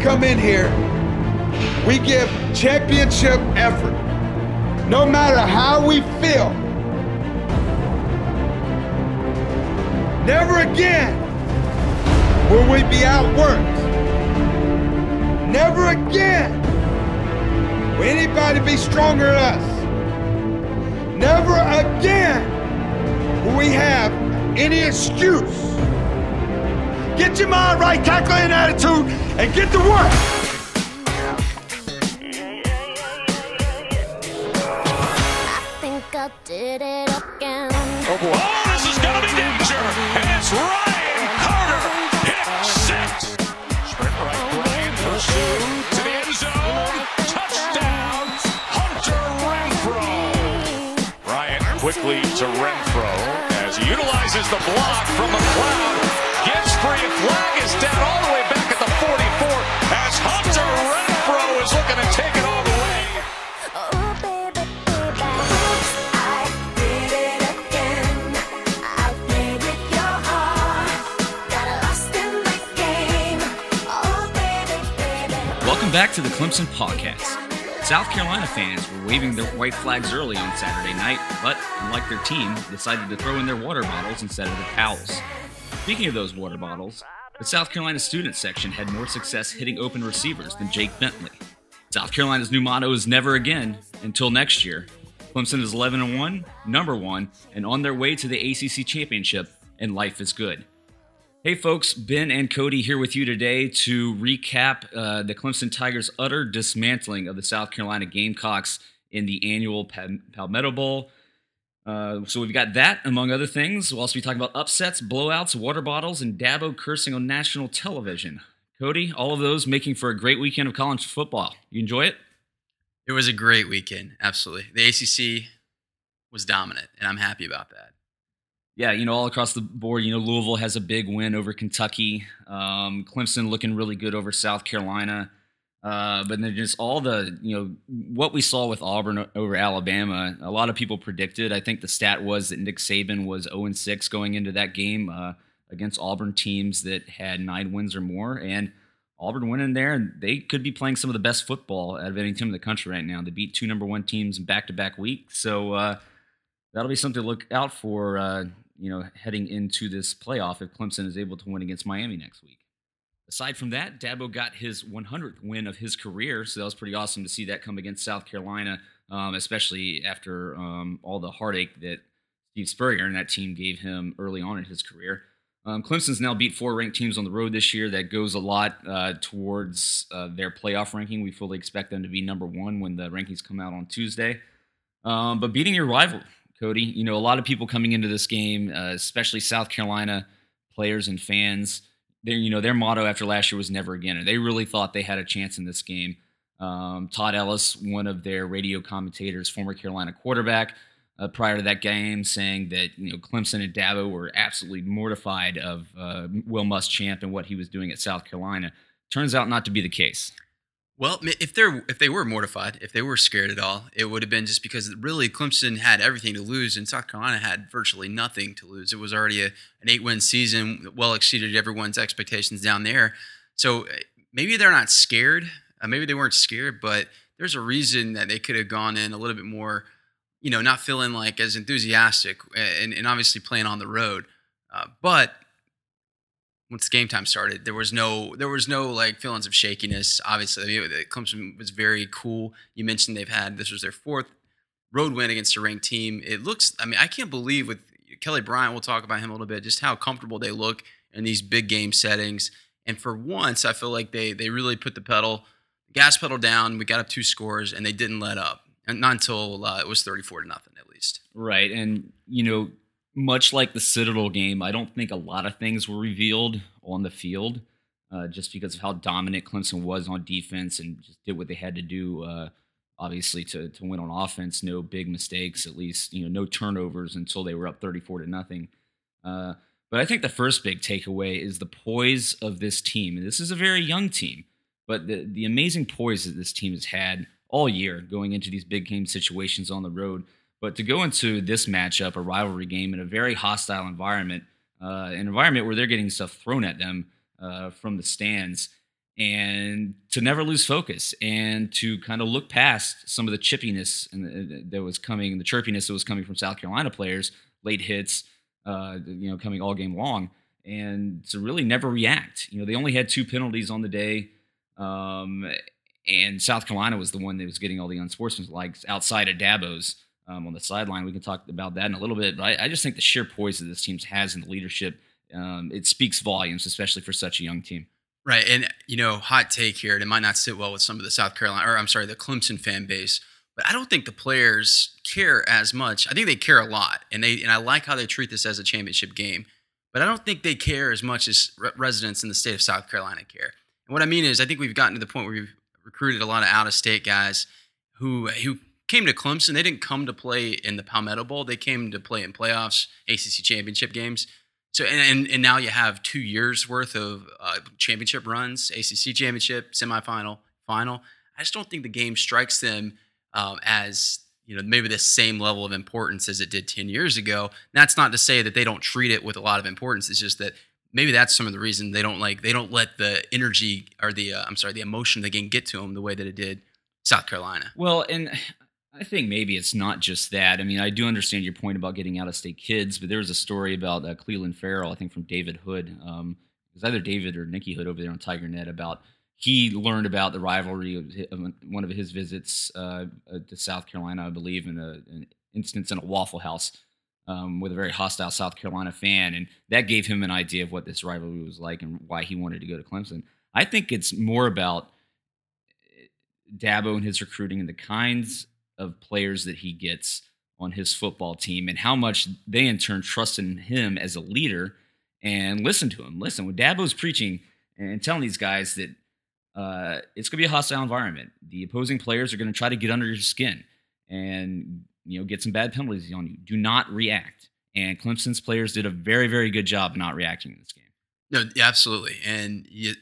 come in here, we give championship effort. No matter how we feel. Never again will we be outworked. Never again will anybody be stronger than us. Never again will we have any excuse. Get your mind right, tackle and attitude, and get to work. I think I did it again. Oh, this is going to be danger. And it's Ryan Carter. Hit six. Sprint right, Brian pursued to the end zone. Touchdown, Hunter Renfrow. Ryan quickly to Renfrow as he utilizes the block from McCloud. Down all the way back at the 44 as Hunter Renfrow is looking to take it all the way. The. Welcome back to the Clemson Podcast. South Carolina fans were waving their white flags early on Saturday night, but unlike their team, decided to throw in their water bottles instead of their towels. Speaking of those water bottles, the South Carolina student section had more success hitting open receivers than Jake Bentley. South Carolina's new motto is never again until next year. Clemson is 11 and 1, number 1, and on their way to the ACC championship, and life is good. Hey, folks, Ben and Cody here with you today to recap uh, the Clemson Tigers' utter dismantling of the South Carolina Gamecocks in the annual Pal- Palmetto Bowl. Uh, so we've got that, among other things. We'll also be talking about upsets, blowouts, water bottles, and Dabo cursing on national television. Cody, all of those making for a great weekend of college football. You enjoy it? It was a great weekend, absolutely. The ACC was dominant, and I'm happy about that. Yeah, you know, all across the board, you know, Louisville has a big win over Kentucky. Um, Clemson looking really good over South Carolina. Uh, but then just all the, you know, what we saw with Auburn over Alabama, a lot of people predicted. I think the stat was that Nick Saban was 0 6 going into that game uh, against Auburn teams that had nine wins or more. And Auburn went in there and they could be playing some of the best football out of any team in the country right now. They beat two number one teams back to back weeks. So, uh, that'll be something to look out for, uh, you know, heading into this playoff if Clemson is able to win against Miami next week. Aside from that, Dabo got his 100th win of his career, so that was pretty awesome to see that come against South Carolina, um, especially after um, all the heartache that Steve Spurrier and that team gave him early on in his career. Um, Clemson's now beat four ranked teams on the road this year. That goes a lot uh, towards uh, their playoff ranking. We fully expect them to be number one when the rankings come out on Tuesday. Um, but beating your rival, Cody, you know, a lot of people coming into this game, uh, especially South Carolina players and fans, their you know their motto after last year was never again, and they really thought they had a chance in this game. Um, Todd Ellis, one of their radio commentators, former Carolina quarterback, uh, prior to that game, saying that you know Clemson and Dabo were absolutely mortified of uh, Will Muschamp and what he was doing at South Carolina. Turns out not to be the case. Well, if they're if they were mortified, if they were scared at all, it would have been just because really Clemson had everything to lose, and South Carolina had virtually nothing to lose. It was already a, an eight win season, well exceeded everyone's expectations down there. So uh, maybe they're not scared. Uh, maybe they weren't scared, but there's a reason that they could have gone in a little bit more, you know, not feeling like as enthusiastic, and, and obviously playing on the road. Uh, but once the game time started, there was no there was no like feelings of shakiness. Obviously, I mean, Clemson was very cool. You mentioned they've had this was their fourth road win against a ranked team. It looks, I mean, I can't believe with Kelly Bryant. We'll talk about him a little bit, just how comfortable they look in these big game settings. And for once, I feel like they they really put the pedal, gas pedal down. We got up two scores, and they didn't let up. and not until uh, it was 34 to nothing at least. Right. And, you know, much like the Citadel game, I don't think a lot of things were revealed on the field uh, just because of how dominant Clemson was on defense and just did what they had to do, uh, obviously, to, to win on offense. No big mistakes, at least, you know, no turnovers until they were up 34 to nothing. Uh, but I think the first big takeaway is the poise of this team. And this is a very young team, but the, the amazing poise that this team has had all year going into these big game situations on the road. But to go into this matchup, a rivalry game in a very hostile environment, uh, an environment where they're getting stuff thrown at them uh, from the stands, and to never lose focus and to kind of look past some of the chippiness and that was coming, the chirpiness that was coming from South Carolina players, late hits, uh, you know, coming all game long, and to really never react. You know, they only had two penalties on the day. Um, and South Carolina was the one that was getting all the unsportsmanlike outside of Dabo's um, on the sideline. We can talk about that in a little bit, but I, I just think the sheer poise that this team has in the leadership, um, it speaks volumes, especially for such a young team. Right, and you know, hot take here, and it might not sit well with some of the South Carolina, or I'm sorry, the Clemson fan base, but I don't think the players care as much. I think they care a lot, and they and I like how they treat this as a championship game, but I don't think they care as much as re- residents in the state of South Carolina care. And what I mean is, I think we've gotten to the point where we've recruited a lot of out of state guys who who came to Clemson. They didn't come to play in the Palmetto Bowl. They came to play in playoffs, ACC championship games. So and and, and now you have two years worth of uh, championship runs, ACC championship, semifinal, final. I just don't think the game strikes them um, as you know maybe the same level of importance as it did 10 years ago that's not to say that they don't treat it with a lot of importance it's just that maybe that's some of the reason they don't like they don't let the energy or the uh, i'm sorry the emotion of the game get to them the way that it did south carolina Well, and I think maybe it's not just that. I mean, I do understand your point about getting out of state kids, but there was a story about uh, Clelin Ferrell, I think from David Hood. Um, it was either David or Nikki Hood over there on Tiger Net about he learned about the rivalry of hi- of one of his visits uh, uh, to South Carolina, I believe, in a, an instance in a Waffle House um, with a very hostile South Carolina fan, and that gave him an idea of what this rivalry was like and why he wanted to go to Clemson. I think it's more about Dabo and his recruiting and the kinds of players that he gets on his football team and how much they in turn trust in him as a leader and listen to him. Listen, when Dabo's preaching and telling these guys that uh, it's going to be a hostile environment, the opposing players are going to try to get under your skin and you know get some bad penalties on you. Do not react. And Clemson's players did a very, very good job not reacting in this game. No, absolutely, and you,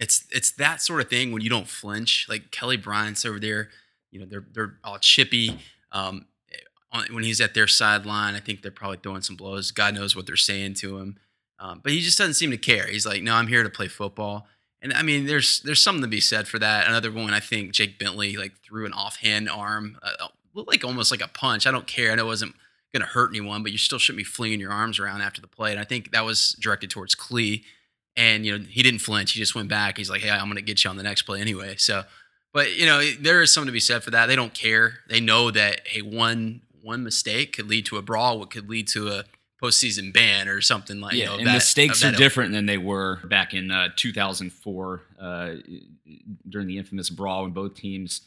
it's it's that sort of thing when you don't flinch. Like Kelly Bryant's over there, you know, they're they're all chippy. Um, on, when he's at their sideline, I think they're probably throwing some blows. God knows what they're saying to him, um, but he just doesn't seem to care. He's like, no, I'm here to play football. And I mean, there's there's something to be said for that. Another one, I think Jake Bentley like threw an offhand arm, uh, like almost like a punch. I don't care. I know it wasn't going to hurt anyone, but you still shouldn't be flinging your arms around after the play. And I think that was directed towards Klee. And, you know, he didn't flinch. He just went back. He's like, hey, I'm going to get you on the next play anyway. So, but, you know, there is something to be said for that. They don't care. They know that, hey, one one mistake could lead to a brawl, what could lead to a postseason ban or something like yeah, you know, and that- the stakes are different than they were back in uh, 2004 uh, during the infamous brawl when both teams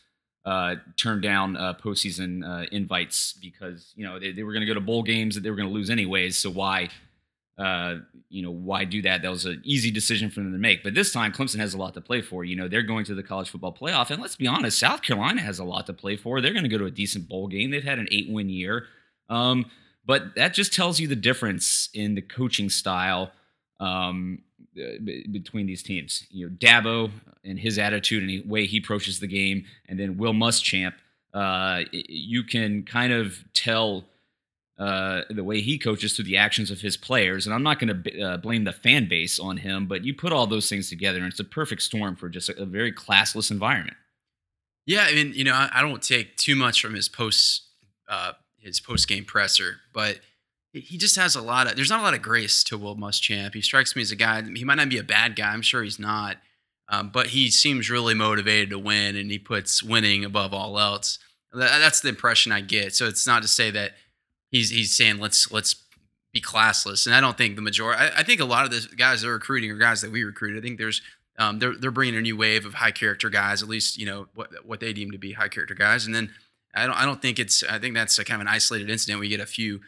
uh, turned down uh, postseason uh, invites because you know they, they were going to go to bowl games that they were going to lose anyways. So why, uh, you know, why do that? That was an easy decision for them to make. But this time, Clemson has a lot to play for. You know, they're going to the college football playoff, and let's be honest, South Carolina has a lot to play for. They're going to go to a decent bowl game. They've had an eight-win year. Um, but that just tells you the difference in the coaching style um, uh, between these teams. You know, Dabo and his attitude and the way he approaches the game, and then Will Muschamp. Uh, you can kind of tell uh, the way he coaches through the actions of his players. And I'm not going to uh, blame the fan base on him, but you put all those things together, and it's a perfect storm for just a, a very classless environment. Yeah, I mean, you know, I, I don't take too much from his post uh, his post game presser, but he just has a lot of. There's not a lot of grace to Will Muschamp. He strikes me as a guy. He might not be a bad guy. I'm sure he's not, um, but he seems really motivated to win, and he puts winning above all else. That, that's the impression I get. So it's not to say that he's he's saying let's let's be classless, and I don't think the majority. I, I think a lot of the guys they're recruiting are guys that we recruited. I think there's um, they're they're bringing a new wave of high character guys, at least you know what what they deem to be high character guys, and then I don't I don't think it's I think that's kind of an isolated incident. We get a few,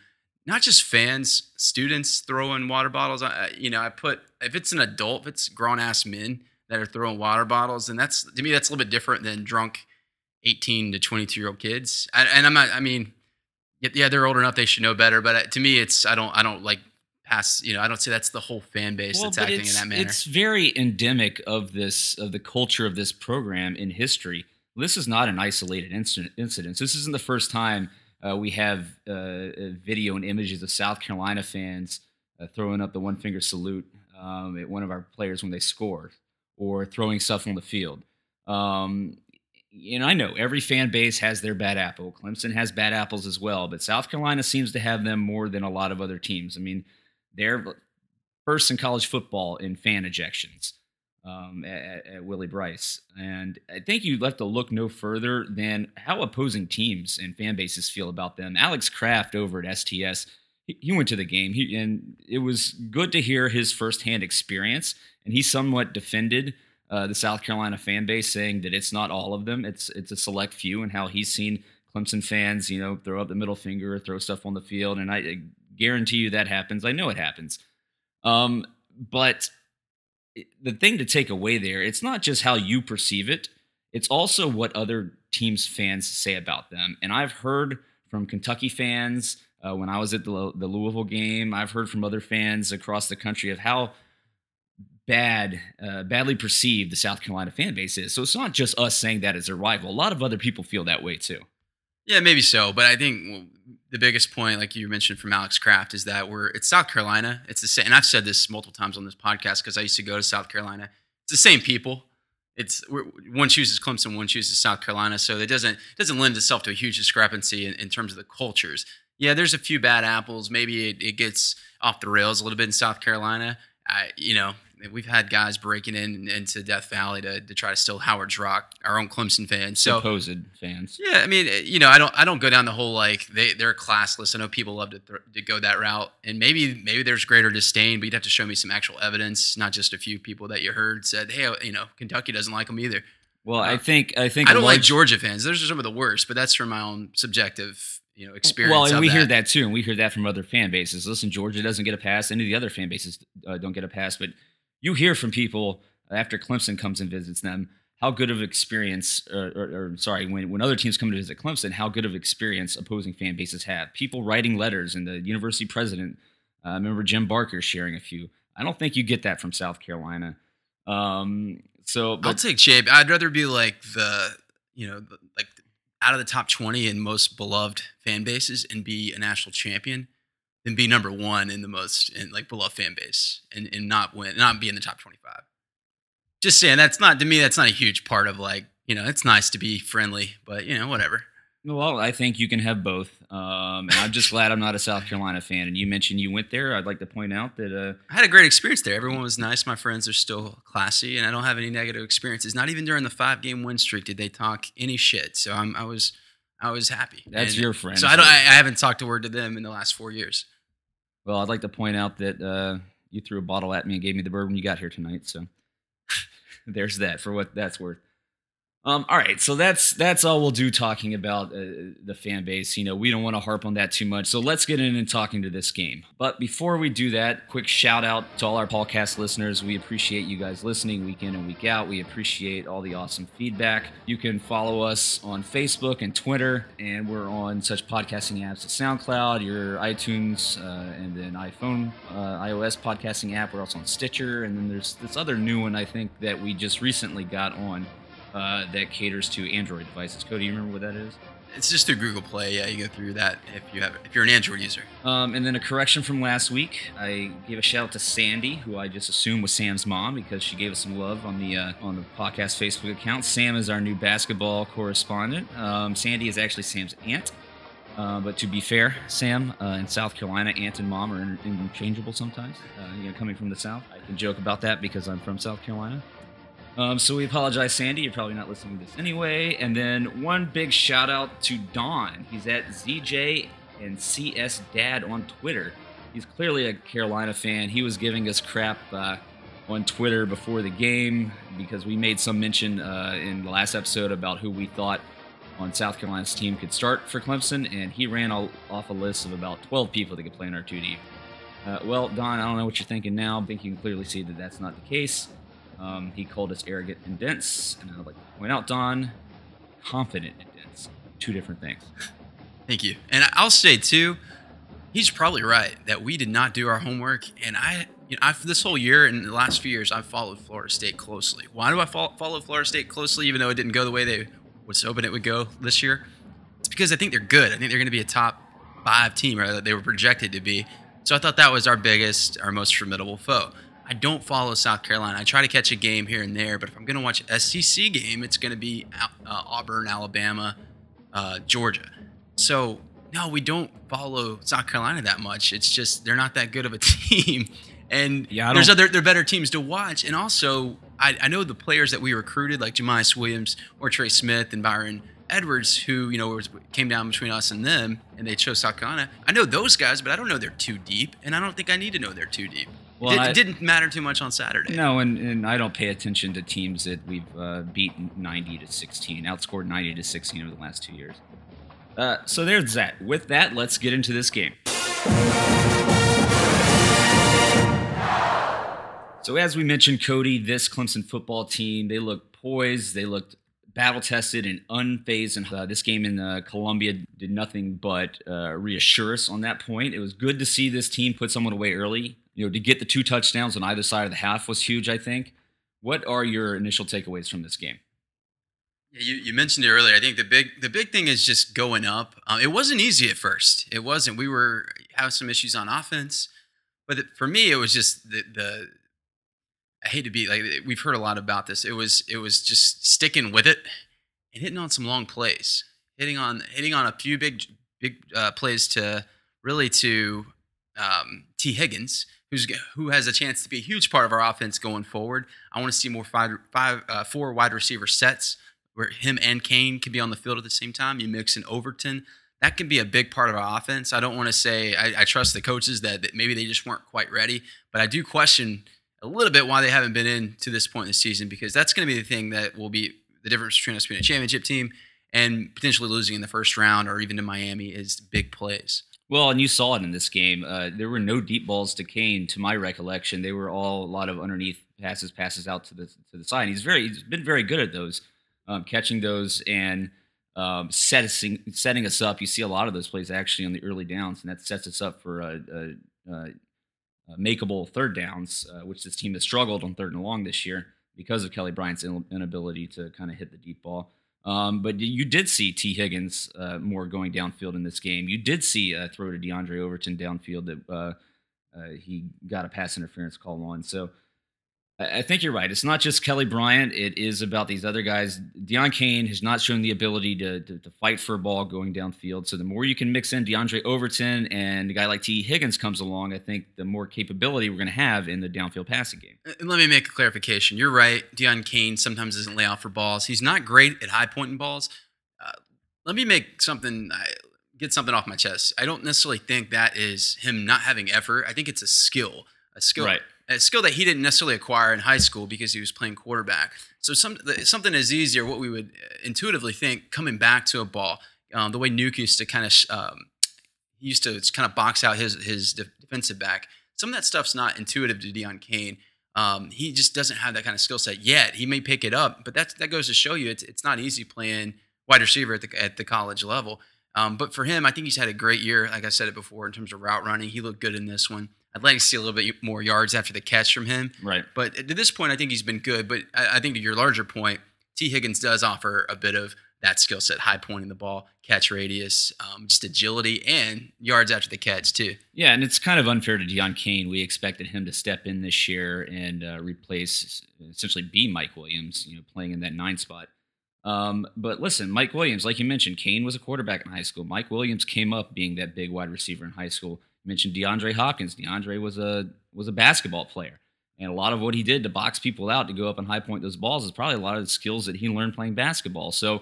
not just fans, students throwing water bottles. I, you know, I put if it's an adult, if it's grown ass men that are throwing water bottles, and that's to me that's a little bit different than drunk 18 to 22 year old kids. I, and I'm not. I mean, yeah, yeah, they're old enough; they should know better. But uh, to me, it's I don't I don't like pass. You know, I don't say that's the whole fan base that's but acting in that manner. it's very endemic of this of the culture of this program in history. This is not an isolated incident. incident. This isn't the first time uh, we have uh, uh, video and images of South Carolina fans uh, throwing up the one finger salute um, at one of our players when they score, or throwing stuff on the field. Um, you know, I know every fan base has their bad apple. Clemson has bad apples as well, but South Carolina seems to have them more than a lot of other teams. I mean, they're first in college football in fan ejections um, at, at Williams-Brice. And I think you have to look no further than how opposing teams and fan bases feel about them. Alex Kraft over at STS, he, he went to the game, he, and it was good to hear his firsthand experience. And he somewhat defended uh, the South Carolina fan base, saying that it's not all of them; it's it's a select few, and how he's seen Clemson fans, you know, throw up the middle finger throw stuff on the field. And I, I guarantee you that happens. I know it happens. Um, but the thing to take away there, it's not just how you perceive it, it's also what other teams' fans say about them. And I've heard from Kentucky fans uh, when I was at the, the Louisville game, I've heard from other fans across the country of how bad, uh, badly perceived the South Carolina fan base is. So it's not just us saying that as a rival. A lot of other people feel that way too. Yeah, maybe so, but I think the biggest point, like you mentioned from Alex Kraft, is that we're it's South Carolina. It's the same, and I've said this multiple times on this podcast because I used to go to South Carolina. It's the same people. It's one chooses Clemson, one chooses South Carolina, so it doesn't doesn't lend itself to a huge discrepancy in, in terms of the cultures. Yeah, there's a few bad apples. Maybe it, it gets off the rails a little bit in South Carolina. I, you know, we've had guys breaking in into Death Valley to, to try to steal Howard's Rock, our own Clemson fans. So Supposed fans. yeah, I mean, you know, I don't, I don't go down the whole like they, they're classless. I know people love to, th- to go that route, and maybe, maybe there's greater disdain, but you'd have to show me some actual evidence, not just a few people that you heard said, hey, you know, Kentucky doesn't like them either. Well, I think I think I don't like Georgia fans. Those are some of the worst, but that's from my own subjective, you know, experience. Well, and we hear that too, and we hear that from other fan bases. Listen, Georgia doesn't get a pass. Any of the other fan bases uh, don't get a pass, but you hear from people after Clemson comes and visits them how good of experience, or, or, or sorry, when, when other teams come to visit Clemson, how good of experience opposing fan bases have. People writing letters, and the university president, uh, I remember Jim Barker sharing a few. I don't think you get that from South Carolina. Um, so, I'll take Jabe. I'd rather be like the, you know, like out of the top 20 and most beloved fan bases and be a national champion than be number one in the most in like beloved fan base and, and not win, not be in the top 25. Just saying that's not to me, that's not a huge part of like, you know, it's nice to be friendly, but you know, whatever. Well, I think you can have both. Um, and I'm just glad I'm not a South Carolina fan. And you mentioned you went there. I'd like to point out that uh, I had a great experience there. Everyone was nice. My friends are still classy, and I don't have any negative experiences. Not even during the five game win streak did they talk any shit. So I'm, I was, I was happy. That's And your friends. So I don't. I, I haven't talked a word to them in the last four years. Well, I'd like to point out that uh, you threw a bottle at me and gave me the bourbon you got here tonight. So there's that for what that's worth. Um, all right, so that's that's all we'll do talking about uh, the fan base. You know, we don't want to harp on that too much. So let's get in and talking to this game. But before we do that, quick shout out to all our podcast listeners. We appreciate you guys listening week in and week out. We appreciate all the awesome feedback. You can follow us on Facebook and Twitter, and we're on such podcasting apps as SoundCloud, your iTunes, uh, and then iPhone, uh, iOS podcasting app. We're also on Stitcher, and then there's this other new one I think that we just recently got on uh, that caters to Android devices. Cody, you remember what that is? It's just through Google Play. Yeah, you go through that if you have if you're an Android user. Um, and then a correction from last week. I gave a shout out to Sandy, who I just assumed was Sam's mom because she gave us some love on the uh, on the podcast Facebook account. Sam is our new basketball correspondent. Um, Sandy is actually Sam's aunt. Uh, but to be fair, Sam uh, in South Carolina, aunt and mom are interchangeable sometimes. Uh, you know, coming from the South, I can joke about that because I'm from South Carolina. Um, so we apologize, Sandy. You're probably not listening to this anyway. And then one big shout out to Don. He's at ZJ and CS Dad on Twitter. He's clearly a Carolina fan. He was giving us crap uh, on Twitter before the game because we made some mention uh, in the last episode about who we thought on South Carolina's team could start for Clemson, and he ran all, off a list of about 12 people that could play in our 2 deep. Uh, well, Don, I don't know what you're thinking now. I think you can clearly see that that's not the case. Um, he called us arrogant and dense, and I'd like to point out, Don, confident and dense, two different things. Thank you. And I'll say too, he's probably right that we did not do our homework. And I, you know, I've this whole year and the last few years, I've followed Florida State closely. Why do I fol- follow Florida State closely, even though it didn't go the way they was hoping it would go this year? It's because I think they're good. I think they're going to be a top five team, or that they were projected to be. So I thought that was our biggest, our most formidable foe. I don't follow South Carolina. I try to catch a game here and there, but if I'm going to watch an SEC game, it's going to be uh, Auburn, Alabama, uh, Georgia. So no, we don't follow South Carolina that much. It's just they're not that good of a team, and Yeah, there's other they're better teams to watch. And also, I, I know the players that we recruited, like Jamyest Williams or Trey Smith and Byron Edwards, who you know was, came down between us and them, and they chose South Carolina. I know those guys, but I don't know they're too deep, and I don't think I need to know they're too deep. Well, it, I- didn't matter too much on Saturday. No, and, and I don't pay attention to teams that we've uh, beaten 90 to 16, outscored 90 to 16 over the last two years. Uh, so there's that. With that, let's get into this game. So as we mentioned, Cody, this Clemson football team, they looked poised, they looked battle tested and unfazed, and uh, this game in uh, Columbia did nothing but uh, reassure us on that point. It was good to see this team put someone away early. You know, to get the two touchdowns on either side of the half was huge. I think. What are your initial takeaways from this game? You, you mentioned it earlier. I think the big the big thing is just going up. Um, it wasn't easy at first. It wasn't. We were having some issues on offense, but for me, it was just the the. I hate to be like we've heard a lot about this. It was it was just sticking with it and hitting on some long plays, hitting on hitting on a few big big uh, plays to really to um, T Higgins, who's who has a chance to be a huge part of our offense going forward. I want to see more five five uh, four wide receiver sets where him and Cain can be on the field at the same time. You mix in Overton. That can be a big part of our offense. I don't want to say I, I trust the coaches that, that maybe they just weren't quite ready, but I do question a little bit why they haven't been in to this point in the season because that's going to be the thing that will be the difference between us being a championship team and potentially losing in the first round or even to Miami is big plays. Well, and you saw it in this game. Uh, there were no deep balls to Cain, to my recollection. They were all a lot of underneath passes, passes out to the to the side. He's very, he's been very good at those, um, catching those and um, setting setting us up. You see a lot of those plays actually on the early downs, and that sets us up for a, a, a, makeable third downs, uh, which this team has struggled on third and long this year because of Kelly Bryant's inability to kind of hit the deep ball. Um, but you did see T. Higgins uh, more going downfield in this game. You did see a throw to Diondre Overton downfield that uh, uh, he got a pass interference call on. So I think you're right. It's not just Kelly Bryant. It is about these other guys. Deon Cain has not shown the ability to, to, to fight for a ball going downfield. So the more you can mix in Diondre Overton and a guy like T. Higgins comes along, I think the more capability we're going to have in the downfield passing game. And let me make a clarification. You're right. Deon Cain sometimes doesn't lay out for balls. He's not great at high pointing balls. Uh, let me make something, I, get something off my chest. I don't necessarily think that is him not having effort. I think it's a skill, a skill, Right. A skill that he didn't necessarily acquire in high school because he was playing quarterback. So some something is easier. What we would intuitively think coming back to a ball, um, the way Nuke used to kind of um, used to kind of box out his his de- defensive back. Some of that stuff's not intuitive to Deon Cain. Um, he just doesn't have that kind of skill set yet. He may pick it up, but that's that goes to show you it's it's not easy playing wide receiver at the at the college level. Um, but for him, I think he's had a great year. Like I said it before, in terms of route running, he looked good in this one. I'd like to see a little bit more yards after the catch from him. Right. But to this point, I think he's been good. But I, I think to your larger point, T. Higgins does offer a bit of that skill set, high pointing the ball, catch radius, um, just agility, and yards after the catch too. Yeah, and it's kind of unfair to Deon Cain. We expected him to step in this year and uh, replace, essentially, be Mike Williams, you know, playing in that nine spot. Um, but listen, Mike Williams, like you mentioned, Cain was a quarterback in high school. Mike Williams came up being that big wide receiver in high school. Mentioned DeAndre Hopkins. DeAndre was a was a basketball player, and a lot of what he did to box people out to go up and high point those balls is probably a lot of the skills that he learned playing basketball. So.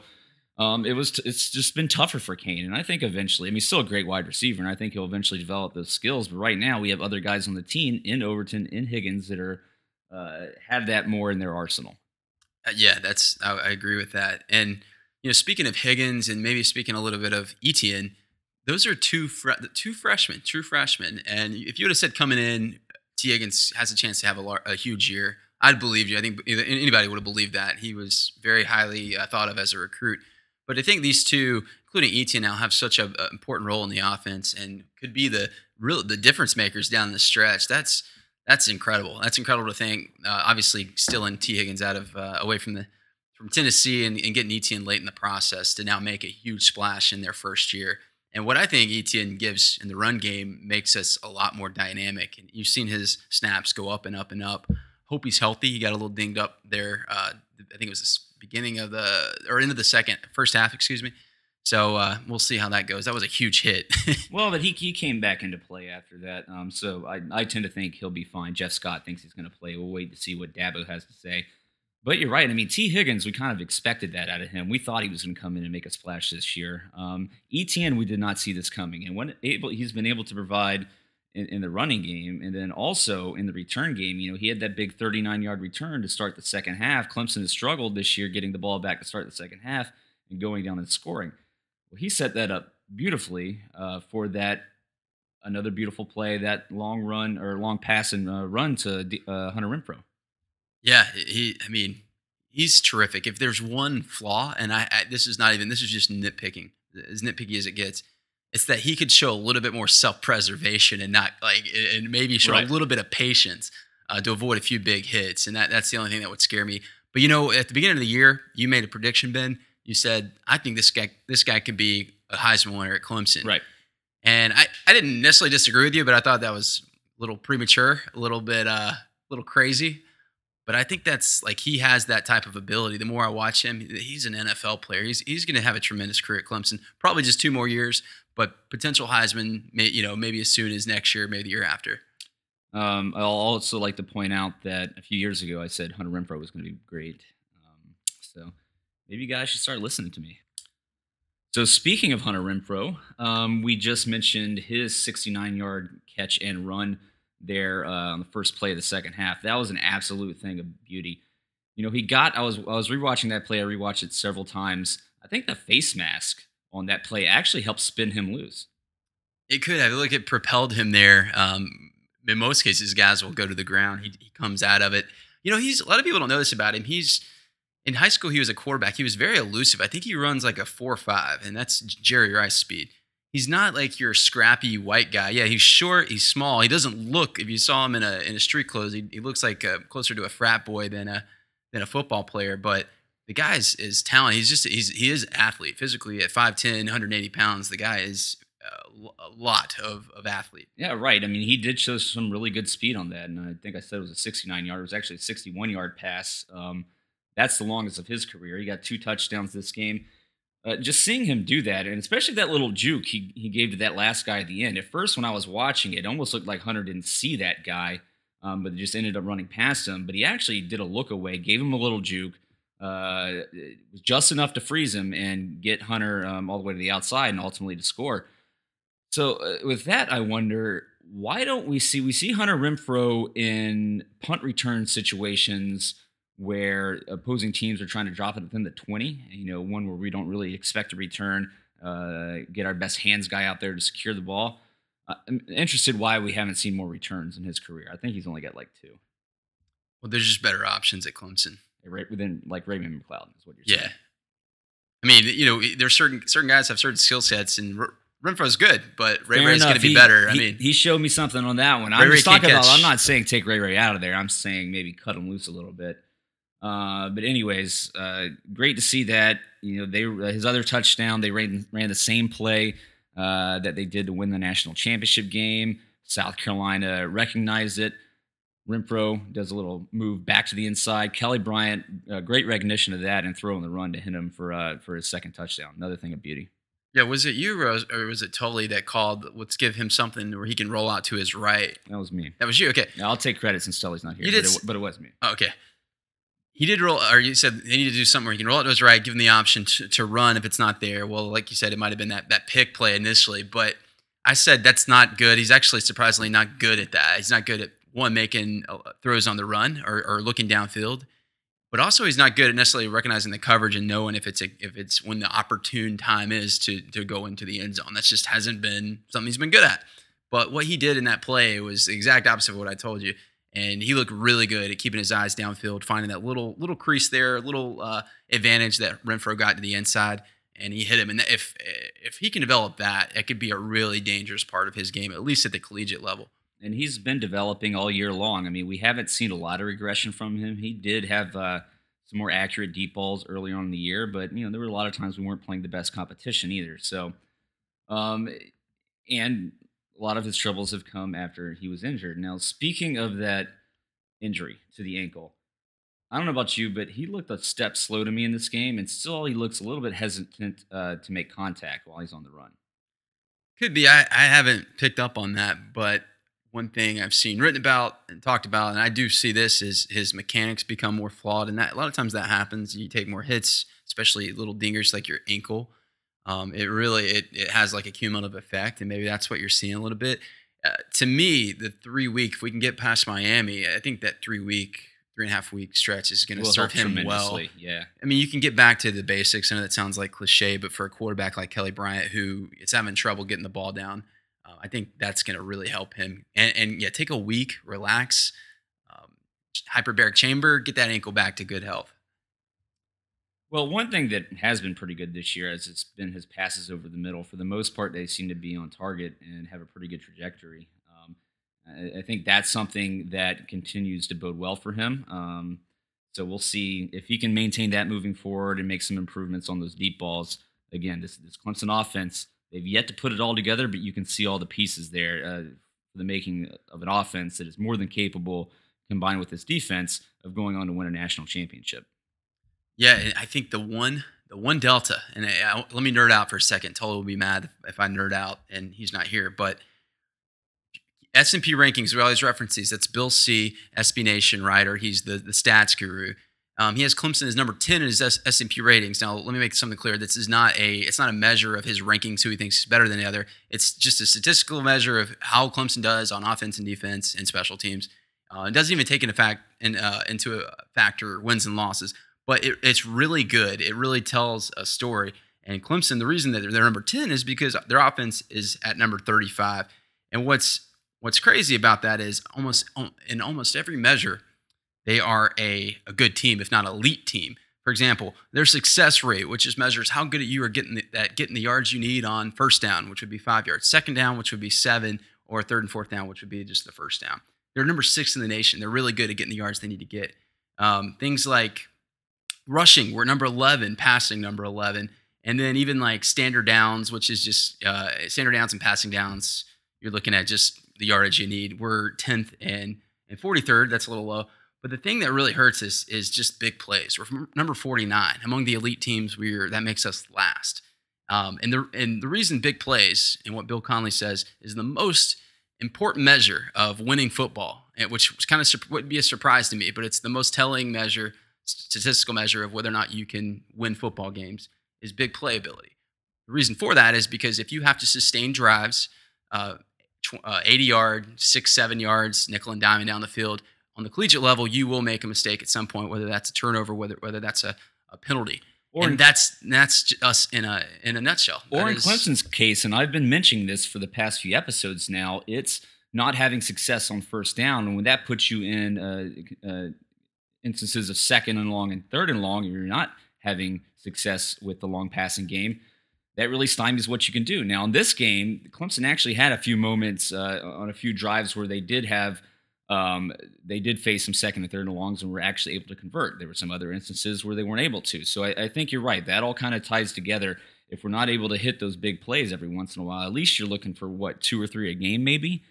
Um, it was. T- it's just been tougher for Cain, and I think eventually. I mean, he's still a great wide receiver, and I think he'll eventually develop those skills. But right now, we have other guys on the team in Overton, in Higgins, that are uh, have that more in their arsenal. Uh, yeah, that's I, I agree with that. And you know, speaking of Higgins and maybe speaking a little bit of Etienne, those are two fre- two freshmen, true freshmen. And if you would have said coming in, T. Higgins has a chance to have a, lar- a huge year, I'd believe you. I think anybody would have believed that. He was very highly uh, thought of as a recruit. But I think these two, including Etienne, now have such an important role in the offense and could be the real the difference makers down the stretch. That's that's incredible. That's incredible to think. Uh, obviously, still in T. Higgins out of uh, away from the from Tennessee and, and getting Etienne late in the process to now make a huge splash in their first year. And what I think Etienne gives in the run game makes us a lot more dynamic. And you've seen his snaps go up and up and up. Hope he's healthy. He got a little dinged up there. Uh, I think it was the beginning of the or end of the second first half, excuse me. So uh, we'll see how that goes. That was a huge hit. Well, but he, he came back into play after that. Um, so I, I tend to think he'll be fine. Jeff Scott thinks he's going to play. We'll wait to see what Dabo has to say. But you're right. I mean, T. Higgins, we kind of expected that out of him. We thought he was going to come in and make a splash this year. Um, Etienne, we did not see this coming. And when able, he's been able to provide in, in the running game and then also in the return game, you know, he had that big 39 yard return to start the second half. Clemson has struggled this year getting the ball back to start the second half and going down and scoring. Well, he set that up beautifully uh, for that another beautiful play, that long run or long pass and uh, run to uh, Hunter Renfrow. Yeah, he. I mean, he's terrific. If there's one flaw, and I, I this is not even this is just nitpicking, as nitpicky as it gets, it's that he could show a little bit more self-preservation and not like and maybe show Right. a little bit of patience uh, to avoid a few big hits, and that that's the only thing that would scare me. But you know, at the beginning of the year, you made a prediction, Ben. You said, "I think this guy this guy could be a Heisman winner at Clemson." Right. And I, I didn't necessarily disagree with you, but I thought that was a little premature, a little bit, uh, a little crazy. But I think that's like he has that type of ability. The more I watch him, he's an NFL player. He's he's going to have a tremendous career at Clemson. Probably just two more years, but potential Heisman, may, you know, maybe as soon as next year, maybe the year after. Um, I'll also like to point out that a few years ago I said Hunter Renfrow was going to be great. Um, so maybe you guys should start listening to me. So speaking of Hunter Renfrow, um, we just mentioned his 69-yard catch and run there uh, on the first play of the second half. That was an absolute thing of beauty. You know, he got. I was I was rewatching that play. I rewatched it several times. I think the face mask on that play actually helped spin him loose. It could have. Look, it propelled him there. Um, in most cases, guys will go to the ground. He, he comes out of it. You know, he's a lot of people don't know this about him. He's in high school. He was a quarterback. He was very elusive. I think he runs like a four five, and that's Jerry Rice speed. He's not like your scrappy white guy. Yeah, he's short. He's small. He doesn't look. If you saw him in a in a street clothes, he, he looks like a, closer to a frat boy than a than a football player. But the guy is, is talent. He's just he's he is athlete physically at 5'10", 180 pounds. The guy is a, lot of of athlete. Yeah, right. I mean, he did show some really good speed on that, and I think I said it was a 69 yard. It was actually a 61 yard pass. Um, that's the longest of his career. He got two touchdowns this game. Uh, just seeing him do that, and especially that little juke he, he gave to that last guy at the end. At first, when I was watching it, it almost looked like Hunter didn't see that guy, um, but just ended up running past him. But he actually did a look away, gave him a little juke, uh, just enough to freeze him and get Hunter um, all the way to the outside and ultimately to score. So uh, with that, I wonder why don't we see we see Hunter Renfrow in punt return situations where opposing teams are trying to drop it within the 20, you know, one where we don't really expect a return, uh, get our best hands guy out there to secure the ball. Uh, I'm interested why we haven't seen more returns in his career. I think he's only got like two. Well, there's just better options at Clemson. Right within like Raymond McCloud is what you're saying. Yeah. I mean, you know, there's certain certain guys have certain skill sets, and R- Renfrow's good, but Ray Fair Ray's going to be He- better. I mean, he showed me something on that one. Ray I'm Ray just talking about. catch. I'm not saying take Ray Ray out of there. I'm saying maybe cut him loose a little bit. Uh, but anyways, uh, great to see that. You know, they uh, his other touchdown. They ran ran the same play uh, that they did to win the national championship game. South Carolina recognized it. Renfrow does a little move back to the inside. Kelly Bryant, uh, great recognition of that and throwing the run to hit him for uh, for his second touchdown. Another thing of beauty. yeah, was it you, Rose, or was it Tully that called? Let's give him something where he can roll out to his right. That was me. That was you. Okay. I'll take credit since Stelly's not here. You but, did it, but it was me. Oh, okay. He did roll, or you said they need to do something where he can roll it to his right, give him the option to, to run if it's not there. Well, like you said, it might have been that that pick play initially, but I said that's not good. He's actually surprisingly not good at that. He's not good at one making uh, throws on the run or, or looking downfield. but also he's not good at necessarily recognizing the coverage and knowing if it's a, if it's when the opportune time is to to go into the end zone. That just hasn't been something he's been good at. But what he did in that play was the exact opposite of what I told you, and he looked really good at keeping his eyes downfield, finding that little little crease there, little uh, advantage that Renfrow got to the inside, and he hit him. And if if he can develop that, it could be a really dangerous part of his game, at least at the collegiate level. and he's been developing all year long. I mean, we haven't seen a lot of regression from him. He did have uh, some more accurate deep balls earlier on in the year, but you know there were a lot of times we weren't playing the best competition either. So, um, and a lot of his troubles have come after he was injured. Now, speaking of that injury to the ankle, I don't know about you, but he looked a step slow to me in this game, and still he looks a little bit hesitant uh, to make contact while he's on the run. Could be. I, I haven't picked up on that, but one thing I've seen written about and talked about, and I do see this, is his mechanics become more flawed, and that a lot of times that happens. You take more hits, especially little dingers like your ankle. Um, it really it, it has like a cumulative effect, and maybe that's what you're seeing a little bit. Uh, to me, the three week, if we can get past Miami, I think that three week, three and a half week stretch is going to serve him well. Yeah. I mean, you can get back to the basics. I know that sounds like cliche, but for a quarterback like Kelly Bryant, who is having trouble getting the ball down, uh, I think that's going to really help him. And, and yeah, take a week, relax, um, hyperbaric chamber, get that ankle back to good health. Well, one thing that has been pretty good this year has it's been his passes over the middle. For the most part, they seem to be on target and have a pretty good trajectory. Um, I, I think that's something that continues to bode well for him. Um, so we'll see if he can maintain that moving forward and make some improvements on those deep balls. Again, this this Clemson offense, they've yet to put it all together, but you can see all the pieces there uh, for the making of an offense that is more than capable, combined with this defense, of going on to win a national championship. Yeah, I think the one the one delta, and I, I- let me nerd out for a second. Tola will be mad if I nerd out and he's not here, but S and P rankings. We always reference these. That's Bill C, SB Nation writer. He's the the stats guru. Um, he has Clemson as number ten in his S and P ratings. Now, let me make something clear. This is not a it's not a measure of his rankings who he thinks is better than the other. It's just a statistical measure of how Clemson does on offense and defense and special teams. Uh, it doesn't even take into fact in, uh, into a factor wins and losses, but it, it's really good. It really tells a story. And Clemson, the reason that they're, they're number ten is because their offense is at number thirty-five. And what's what's crazy about that is almost in almost every measure, they are a, a good team, if not elite team. For example, their success rate, which is measures how good you are getting the, that getting the yards you need on first down, which would be five yards, second down, which would be seven, or third and fourth down, which would be just the first down. They're number six in the nation. They're really good at getting the yards they need to get. Um, things like rushing, we're number 11, passing number 11. And then even like standard downs, which is just uh, standard downs and passing downs, you're looking at just the yardage you need. We're 10th and, and 43rd. That's a little low. But the thing that really hurts is, is just big plays. We're number 49. Among the elite teams, we're, that makes us last. Um, and, the, and the reason big plays, and what Bill Connelly says, is the most important measure of winning football, which kind of would be a surprise to me, but it's the most telling measure, statistical measure of whether or not you can win football games, is big playability. The reason for that is because if you have to sustain drives, uh, tw- uh, 80 yard, six, seven yards, nickel and diamond down the field, on the collegiate level, you will make a mistake at some point, whether that's a turnover, whether whether that's a, a penalty. Or and in- that's that's us in a in a nutshell. Or That in is- Clemson's case, and I've been mentioning this for the past few episodes now, it's not having success on first down. And when that puts you in uh, uh, instances of second and long and third and long, and you're not having success with the long passing game. That really stymies what you can do. Now, in this game, Clemson actually had a few moments uh, on a few drives where they did have, um, they did face some second and third and longs and were actually able to convert. There were some other instances where they weren't able to. So I, I think you're right. That all kind of ties together if we're not able to hit those big plays every once in a while, at least you're looking for what two or three a game, maybe.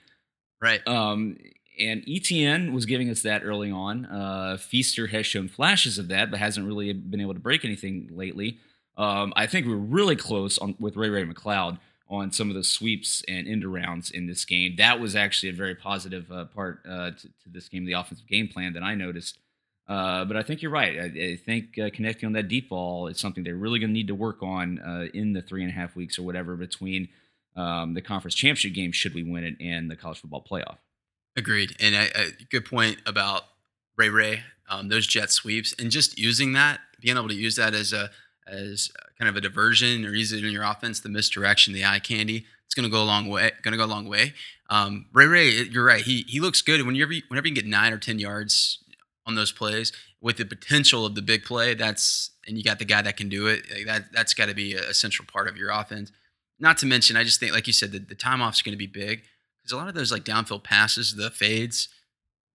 right? Um, and Etienne was giving us that early on. Uh, Feaster has shown flashes of that, but hasn't really been able to break anything lately. Um, I think we were really close on with Ray Ray McCloud on some of the sweeps and end rounds in this game. That was actually a very positive uh, part uh, to, to this game, the offensive game plan that I noticed. Uh, but I think you're right. I, I think uh, connecting on that deep ball is something they're really going to need to work on uh, in the three and a half weeks or whatever between um, the conference championship game, should we win it, and the college football playoff. Agreed. And a, I, good point about Ray Ray, um, those jet sweeps, and just using that, being able to use that as a as kind of a diversion or use it in your offense, the misdirection, the eye candy, it's going to go a long way. Going to go a long way. Um, Ray Ray, you're right. He he looks good. Whenever you, whenever you can get nine or ten yards on those plays with the potential of the big play, that's and you got the guy that can do it. like, that that's got to be a, a central part of your offense. Not to mention, I just think, like you said, the, the time is going to be big because a lot of those like downfield passes, the fades,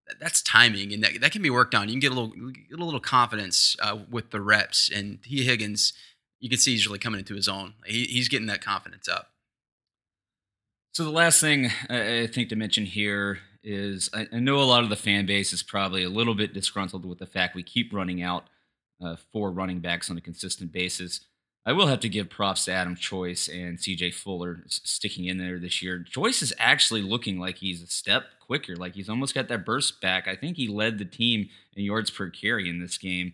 that- that's timing, and that, that can be worked on. You can get a little get a little confidence uh, with the reps. And Tee Higgins, you can see he's really coming into his own. He, he's getting that confidence up. So the last thing I I think to mention here is I, I know a lot of the fan base is probably a little bit disgruntled with the fact we keep running out uh, four running backs on a consistent basis. I will have to give props to Adam Choice and CJ Fuller sticking in there this year. Choice is actually looking like he's a step quicker, like he's almost got that burst back. I think he led the team in yards per carry in this game.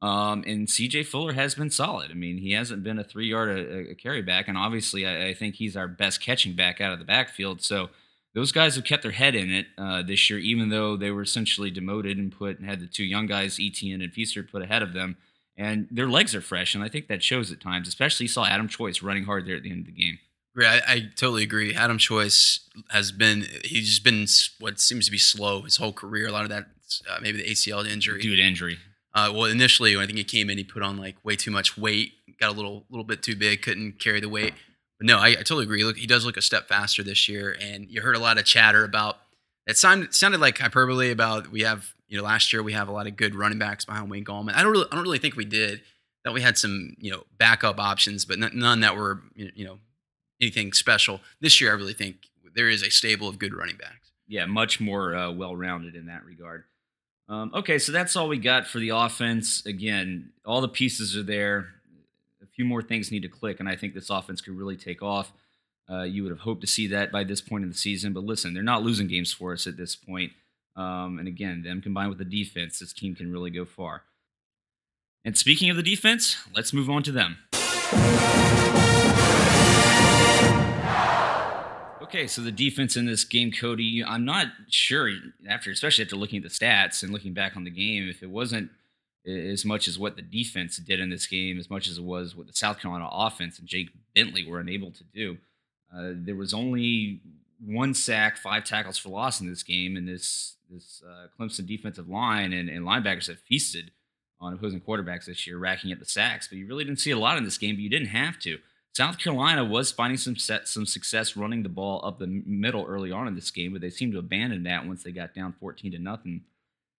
Um, and CJ Fuller has been solid. I mean, he hasn't been a three yard a, a carry back, and obviously, I, I think he's our best catching back out of the backfield. So those guys have kept their head in it uh, this year, even though they were essentially demoted and put and had the two young guys, Etienne and Feaster, put ahead of them. And their legs are fresh, and I think that shows at times. Especially, you saw Adam Choice running hard there at the end of the game. Yeah, I, I totally agree. Adam Choice has been he's just been what seems to be slow his whole career. A lot of that uh, maybe the ACL injury. Due to injury. Uh, well, initially when I think he came in, he put on like way too much weight, got a little little bit too big, couldn't carry the weight. But no, I, I totally agree. Look, he does look a step faster this year, and you heard a lot of chatter about. It sounded sounded like hyperbole about we have you know last year we have a lot of good running backs behind Wayne Gallman. I don't really I don't really think we did. That we had some you know backup options, but none that were you know anything special. This year, I really think there is a stable of good running backs. yeah, much more uh, well rounded in that regard. Um, okay, so that's all we got for the offense. Again, all the pieces are there. A few more things need to click, and I think this offense could really take off. Uh, you would have hoped to see that by this point in the season, but listen, they're not losing games for us at this point. Um, and again, them combined with the defense, this team can really go far. And speaking of the defense, let's move on to them. Okay, so the defense in this game, Cody, I'm not sure after, especially after looking at the stats and looking back on the game, if it wasn't as much as what the defense did in this game, as much as it was what the South Carolina offense and Jake Bentley were unable to do. Uh, there was only one sack, five tackles for loss in this game, and this this uh, Clemson defensive line and, and linebackers have feasted on opposing quarterbacks this year, racking up the sacks. But you really didn't see a lot in this game, but you didn't have to. South Carolina was finding some set, some success running the ball up the middle early on in this game, but they seemed to abandon that once they got down 14 to nothing.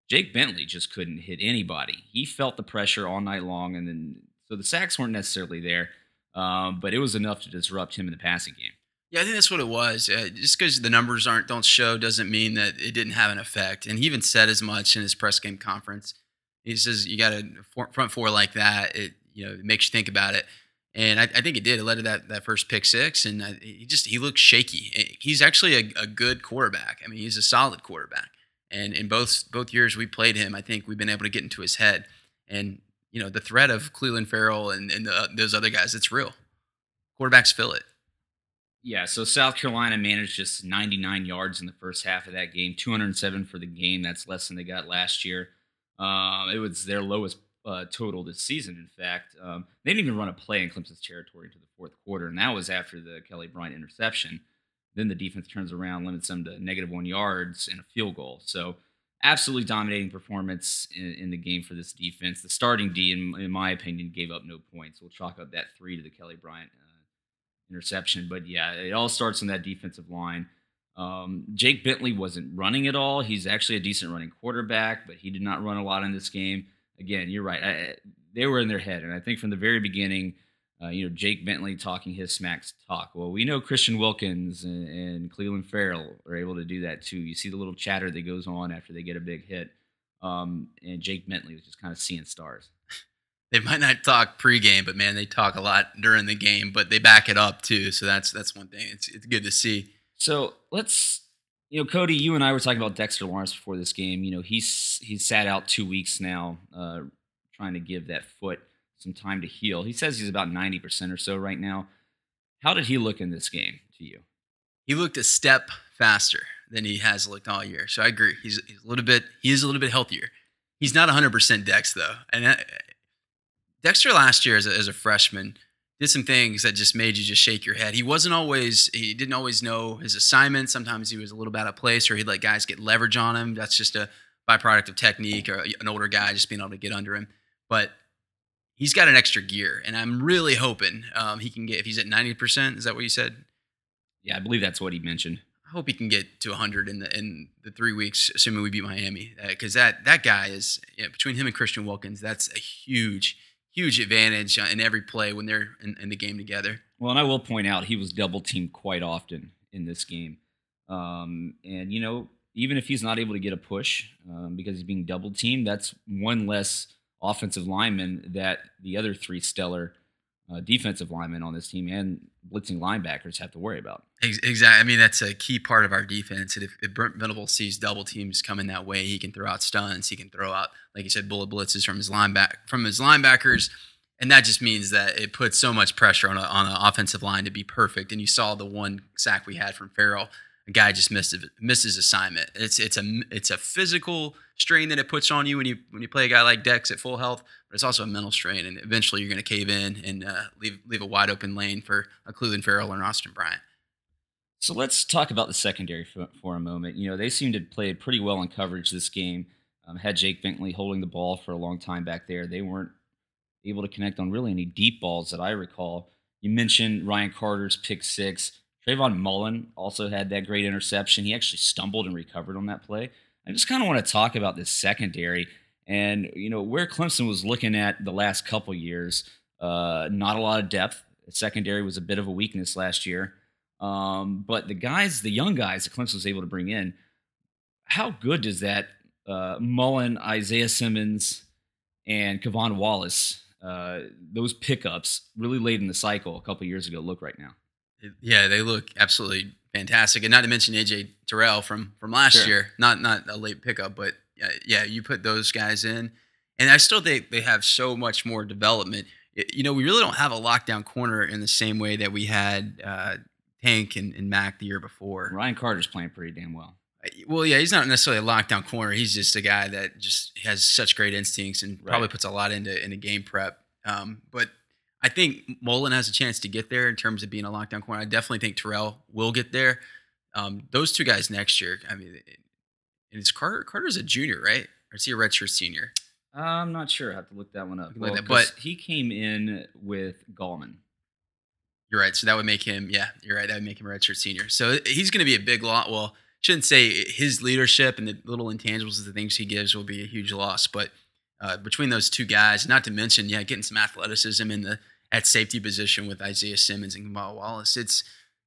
Jake Bentley just couldn't hit anybody. He felt the pressure all night long, and then so the sacks weren't necessarily there, um, but it was enough to disrupt him in the passing game. Yeah, I think that's what it was. Uh, just because the numbers aren't don't show doesn't mean that it didn't have an effect. And he even said as much in his press game conference. He says you got a front four like that. It you know it makes you think about it. And I, I think it did. It led to that that first pick six, and uh, he just he looks shaky. He's actually a, a good quarterback. I mean, he's a solid quarterback. And in both both years we played him, I think we've been able to get into his head. And you know the threat of Clelin Ferrell and, and the, those other guys, it's real. Quarterbacks feel it. Yeah, so South Carolina managed just 99 yards in the first half of that game, 207 for the game. That's less than they got last year. Um, it was their lowest uh, total this season. In fact, um, they didn't even run a play in Clemson's territory into the fourth quarter, and that was after the Kelly Bryant interception. Then the defense turns around, limits them to negative one yards and a field goal. So, absolutely dominating performance in, in the game for this defense. The starting D, in, in my opinion, gave up no points. We'll chalk up that three to the Kelly Bryant uh, interception. But yeah, it all starts in that defensive line. Um, Jake Bentley wasn't running at all. He's actually a decent running quarterback, but he did not run a lot in this game. Again, you're right. I, they were in their head, and I think from the very beginning, uh, you know, Jake Bentley talking his smacks talk. Well, we know Christian Wilkins and, and Clelin Ferrell are able to do that too. You see the little chatter that goes on after they get a big hit, um, and Jake Bentley was just kind of seeing stars. They might not talk pregame, but man, they talk a lot during the game. But they back it up too, so that's that's one thing. It's it's good to see. So let's, you know, Cody, you and I were talking about Dexter Lawrence before this game. You know, he's he's sat out two weeks now, uh, trying to give that foot some time to heal. He says he's about ninety percent or so right now. How did he look in this game to you? He looked a step faster than he has looked all year. So I agree. He's, he's a little bit he is a little bit healthier. He's not 100% Dex though, and that, Dexter last year as a, as a freshman did some things that just made you just shake your head. He wasn't always he didn't always know his assignment. Sometimes he was a little bit out of place, or he'd let guys get leverage on him. That's just a byproduct of technique or an older guy just being able to get under him. But he's got an extra gear, and I'm really hoping um, he can get if he's at 90%. Is that what you said? Yeah, I believe that's what he mentioned. I hope he can get to 100 in the in the three weeks, assuming we beat Miami, because that that guy is yeah, between him and Christian Wilkins, that's a huge huge advantage in every play when they're in, in the game together. Well, and I will point out he was double teamed quite often in this game, um, and you know even if he's not able to get a push um, because he's being double teamed, that's one less offensive lineman that the other three stellar uh, defensive linemen on this team and blitzing linebackers have to worry about. Exactly. I mean, that's a key part of our defense. And if, if Brent Venable sees double teams coming that way, he can throw out stunts. He can throw out, like you said, bullet blitzes from his lineback from his linebackers, and that just means that it puts so much pressure on a, on offensive line to be perfect. And you saw the one sack we had from Ferrell. A guy just missed missed his assignment. It's it's a it's a physical strain that it puts on you when you when you play a guy like Dex at full health, but it's also a mental strain, and eventually you're going to cave in and uh, leave leave a wide open lane for a Clelin Ferrell or Austin Bryant. So let's talk about the secondary for, for, a moment. You know, they seemed to play pretty well in coverage this game. Um, had Jake Bentley holding the ball for a long time back there. They weren't able to connect on really any deep balls that I recall. You mentioned Ryan Carter's pick six. Trayvon Mullen also had that great interception. He actually stumbled and recovered on that play. I just kind of want to talk about this secondary and you know where Clemson was looking at the last couple years. Uh, not a lot of depth. Secondary was a bit of a weakness last year. Um, but the guys, the young guys that Clemson was able to bring in, how good does that uh, Mullen, Isaiah Simmons, and K'Von Wallace, uh, those pickups really late in the cycle a couple years ago look right now? Yeah, they look absolutely fantastic, and not to mention AJ Terrell from from last Sure. year. Not not a late pickup, but yeah, yeah, you put those guys in, and I still think they have so much more development. You know, we really don't have a lockdown corner in the same way that we had uh, Tank and, and Mac the year before. Ryan Carter's playing pretty damn well. Well, yeah, he's not necessarily a lockdown corner. He's just a guy that just has such great instincts and probably puts a lot into into game prep. Um, but I think Mullen has a chance to get there in terms of being a lockdown corner. I definitely think Terrell will get there. Um, those two guys next year. I mean, and it's Carter. Carter's a junior, right? Or is he a redshirt senior? I'm not sure. I have to look that one up. At that, but- he came in with Gallman. You're right. So that would make him, yeah, you're right. That would make him a redshirt senior. So he's going to be a big lot. Well, shouldn't say his leadership and the little intangibles of the things he gives will be a huge loss. But uh, between those two guys, not to mention, yeah, getting some athleticism in the at safety position with Isaiah Simmons and Kamal Wallace, it's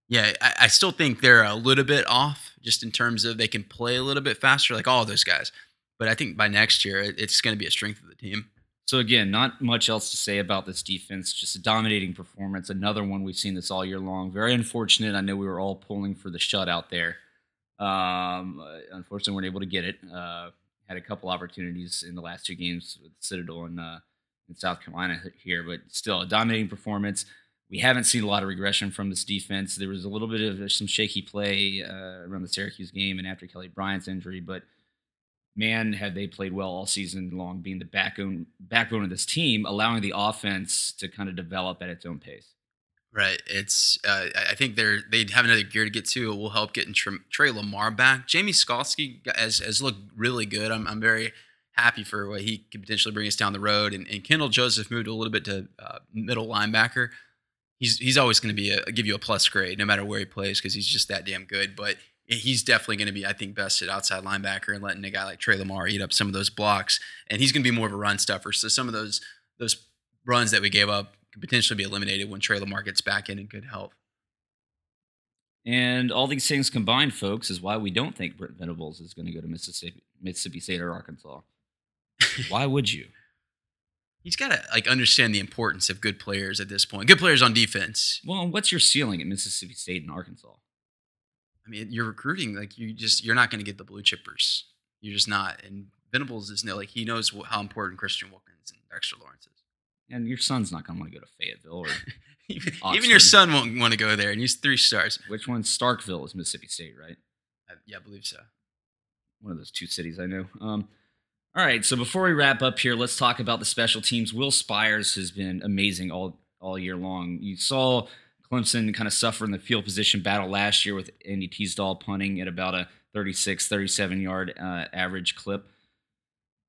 yeah, I, I still think they're a little bit off just in terms of they can play a little bit faster, like all those guys. But I think by next year, it- it's going to be a strength of the team. So again, not much else to say about this defense. Just a dominating performance. Another one we've seen this all year long. Very unfortunate. I know we were all pulling for the shutout there. Um, unfortunately, weren't able to get it. Uh, had a couple opportunities in the last two games with Citadel and uh, in South Carolina here, but still a dominating performance. We haven't seen a lot of regression from this defense. There was a little bit of some shaky play uh, around the Syracuse game and after Kelly Bryant's injury, but man, had they played well all season long, being the backbone backbone of this team, allowing the offense to kind of develop at its own pace. Right. It's. Uh, I think they're they have another gear to get to. It will help getting Tre, Tre Lamar back. Jamie Skalski has has looked really good. I'm I'm very happy for what he could potentially bring us down the road. And, and Kendall Joseph moved a little bit to uh, middle linebacker. He's he's always going to be a give you a plus grade no matter where he plays because he's just that damn good. But he's definitely going to be I think best at outside linebacker and letting a guy like Tre Lamar eat up some of those blocks. And he's going to be more of a run stuffer. So some of those those runs that we gave up could potentially be eliminated when Tre Lamar gets back in in good health. And all these things combined, folks, is why we don't think Brent Venables is going to go to Mississippi, Mississippi State or Arkansas. why would you? He's got to like understand the importance of good players at this point. Good players on defense. Well, what's your ceiling at Mississippi State and Arkansas? I mean, you're recruiting like you just you're not going to get the blue chippers. You're just not. And Venables is no like he knows how important Christian Wilkins and Dexter Lawrence is. And your son's not going to want to go to Fayetteville or even, Oxford. your son won't want to go there, and he's three stars. which one? Starkville is Mississippi State, right? I, yeah, I believe so. one of those two cities I know. Um, All right, so before we wrap up here, let's talk about the special teams. Will Spiers has been amazing all all year long. You saw Clemson kind of suffer in the field position battle last year with Andy Teasdall punting at about a 36, 37 yard uh, average clip.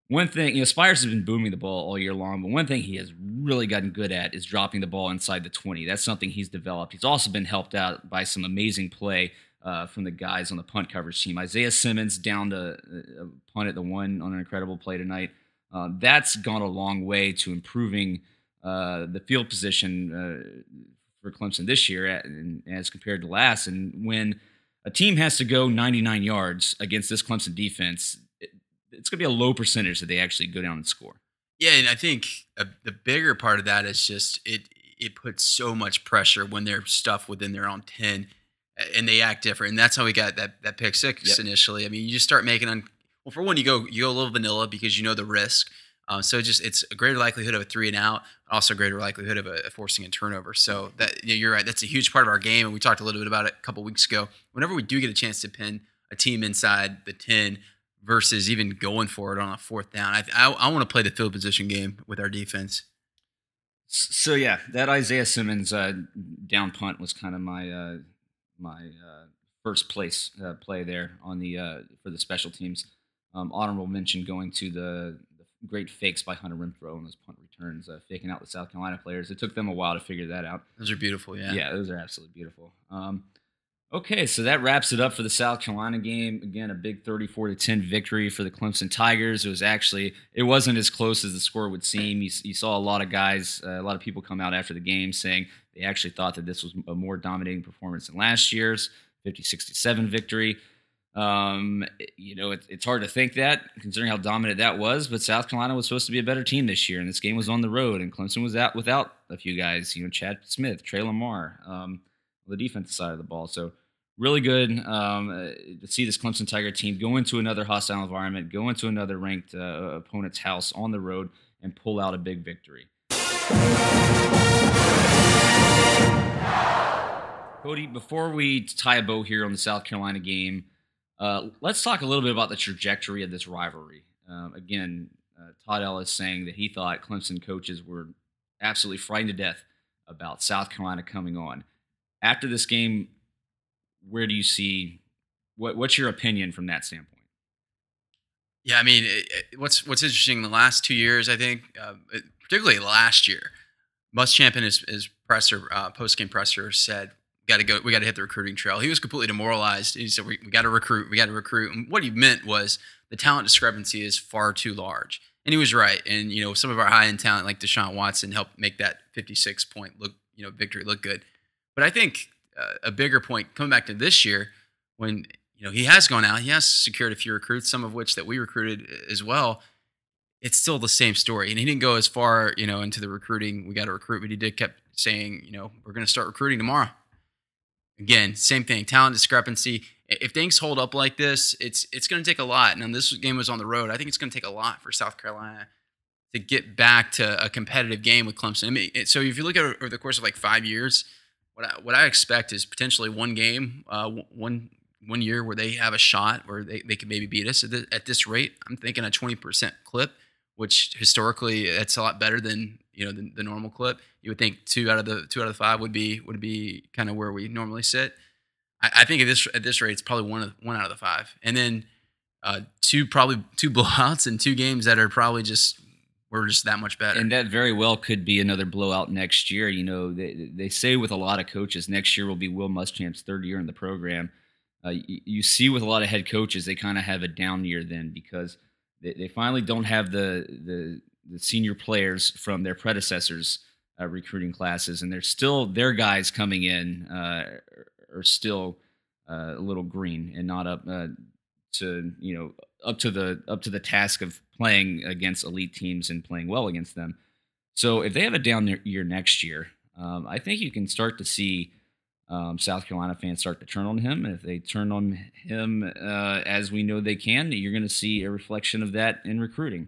One thing, you know, Spiers has been booming the ball all year long, but one thing he has really gotten good at is dropping the ball inside the 20. That's something he's developed. He's also been helped out by some amazing play uh, from the guys on the punt coverage team. Isaiah Simmons down to uh, punt at the one on an incredible play tonight. Uh, that's gone a long way to improving uh, the field position uh, for Clemson this year at, as compared to last. And when a team has to go 99 yards against this Clemson defense, it's going to be a low percentage that they actually go down and score. Yeah, and I think uh, the bigger part of that is just it it puts so much pressure when they're stuffed within their own 10 and they act different. And that's how we got that that pick six Yep. initially. I mean, you just start making un- well for one, you go you go a little vanilla because you know the risk. Um, so just it's a greater likelihood of a three and out, also a greater likelihood of a, a forcing a turnover. So that yeah, you're right. That's a huge part of our game, and we talked a little bit about it a couple weeks ago. Whenever we do get a chance to pin a team inside the ten versus even going for it on a fourth down, I I, I want to play the field position game with our defense. So yeah, that Isaiah Simmons uh, down punt was kind of my uh, my uh, first place uh, play there on the uh, for the special teams. Um, honorable mention going to the, the great fakes by Hunter Renfrow on those punt returns, uh, faking out the South Carolina players. It took them a while to figure that out. Those are beautiful. Yeah. Yeah, those are absolutely beautiful. Um, okay, so that wraps it up for the South Carolina game. Again, a big 34 to 10 victory for the Clemson Tigers. It was actually it wasn't as close as the score would seem. You, you saw a lot of guys, uh, a lot of people come out after the game saying they actually thought that this was a more dominating performance than last year's 50-67 victory. Um, you know, it, it's hard to think that considering how dominant that was, but South Carolina was supposed to be a better team this year, and this game was on the road, and Clemson was out without a few guys, you know, Chad Smith, Tre Lamar, um, the defensive side of the ball. So really good um, uh, to see this Clemson Tiger team go into another hostile environment, go into another ranked uh, opponent's house on the road, and pull out a big victory. Cody, before we tie a bow here on the South Carolina game, uh, let's talk a little bit about the trajectory of this rivalry. Um, again, uh, Todd Ellis saying that he thought Clemson coaches were absolutely frightened to death about South Carolina coming on. After this game, where do you see what, what's your opinion from that standpoint? Yeah, I mean, it, it- what's what's interesting in the last two years, I think, uh, it- particularly last year, Muschamp in his, his presser uh, post game presser said, "Got to go. We got to hit the recruiting trail." He was completely demoralized. He said, "We, we got to recruit. We got to recruit." And what he meant was the talent discrepancy is far too large, and he was right. And you know, some of our high end talent like Deshaun Watson helped make that 56 point look, you know, victory look good. But I think a bigger point coming back to this year when you know he has gone out, he has secured a few recruits, some of which that we recruited as well. It's still the same story, and he didn't go as far, you know, into the recruiting. We got to recruit, but he did kept saying, you know, we're going to start recruiting tomorrow. Again, same thing, talent discrepancy. If things hold up like this, it's it's going to take a lot. And this game was on the road. I think it's going to take a lot for South Carolina to get back to a competitive game with Clemson. I mean, so if you look at over the course of like five years, what I, what I expect is potentially one game, uh, one one year where they have a shot where they, they could maybe beat us at, at this rate. I'm thinking a 20% clip, which historically that's a lot better than you know the, the normal clip. You would think two out of the two out of the five would be would be kind of where we normally sit. I, I think at this at this rate, it's probably one of one out of the five, and then uh, two probably two blowouts and two games that are probably just we're just that much better. And that very well could be another blowout next year. You know, they, they say with a lot of coaches, next year will be Will Muschamp's third year in the program. Uh, you, you see with a lot of head coaches, they kind of have a down year then because they, they finally don't have the, the the senior players from their predecessors uh, recruiting classes, and they're still their guys coming in uh, are still uh, a little green and not up uh, to you know up to the up to the task of playing against elite teams and playing well against them. So if they have a down year- next year, um, I think you can start to see um, South Carolina fans start to turn on him. And if they turn on him uh, as we know they can, you're going to see a reflection of that in recruiting.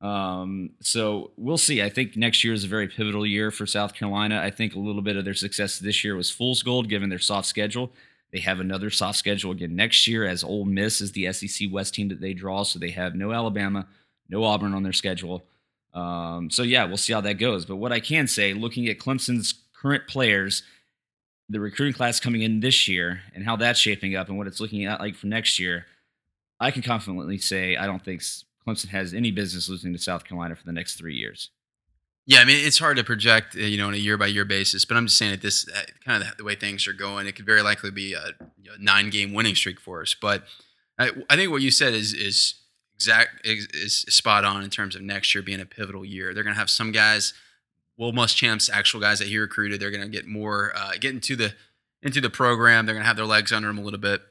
Um, so we'll see. I think next year is a very pivotal year for South Carolina. I think a little bit of their success this year was fool's gold given their soft schedule. They have another soft schedule again next year as Ole Miss is the SEC West team that they draw. So they have no Alabama, no Auburn on their schedule. Um, so yeah, we'll see how that goes. But what I can say, looking at Clemson's current players, the recruiting class coming in this year, and how that's shaping up, and what it's looking at like for next year, I can confidently say I don't think Clemson has any business losing to South Carolina for the next three years. Yeah, I mean it's hard to project, uh, you know, on a year by year basis. But I'm just saying that this uh, kind of the way things are going, it could very likely be a you know, nine game winning streak for us. But I, I think what you said is is exact is, is spot on in terms of next year being a pivotal year. They're going to have some guys, Will Muschamps, actual guys that he recruited. They're going to get more uh, get into the into the program. They're going to have their legs under them a little bit.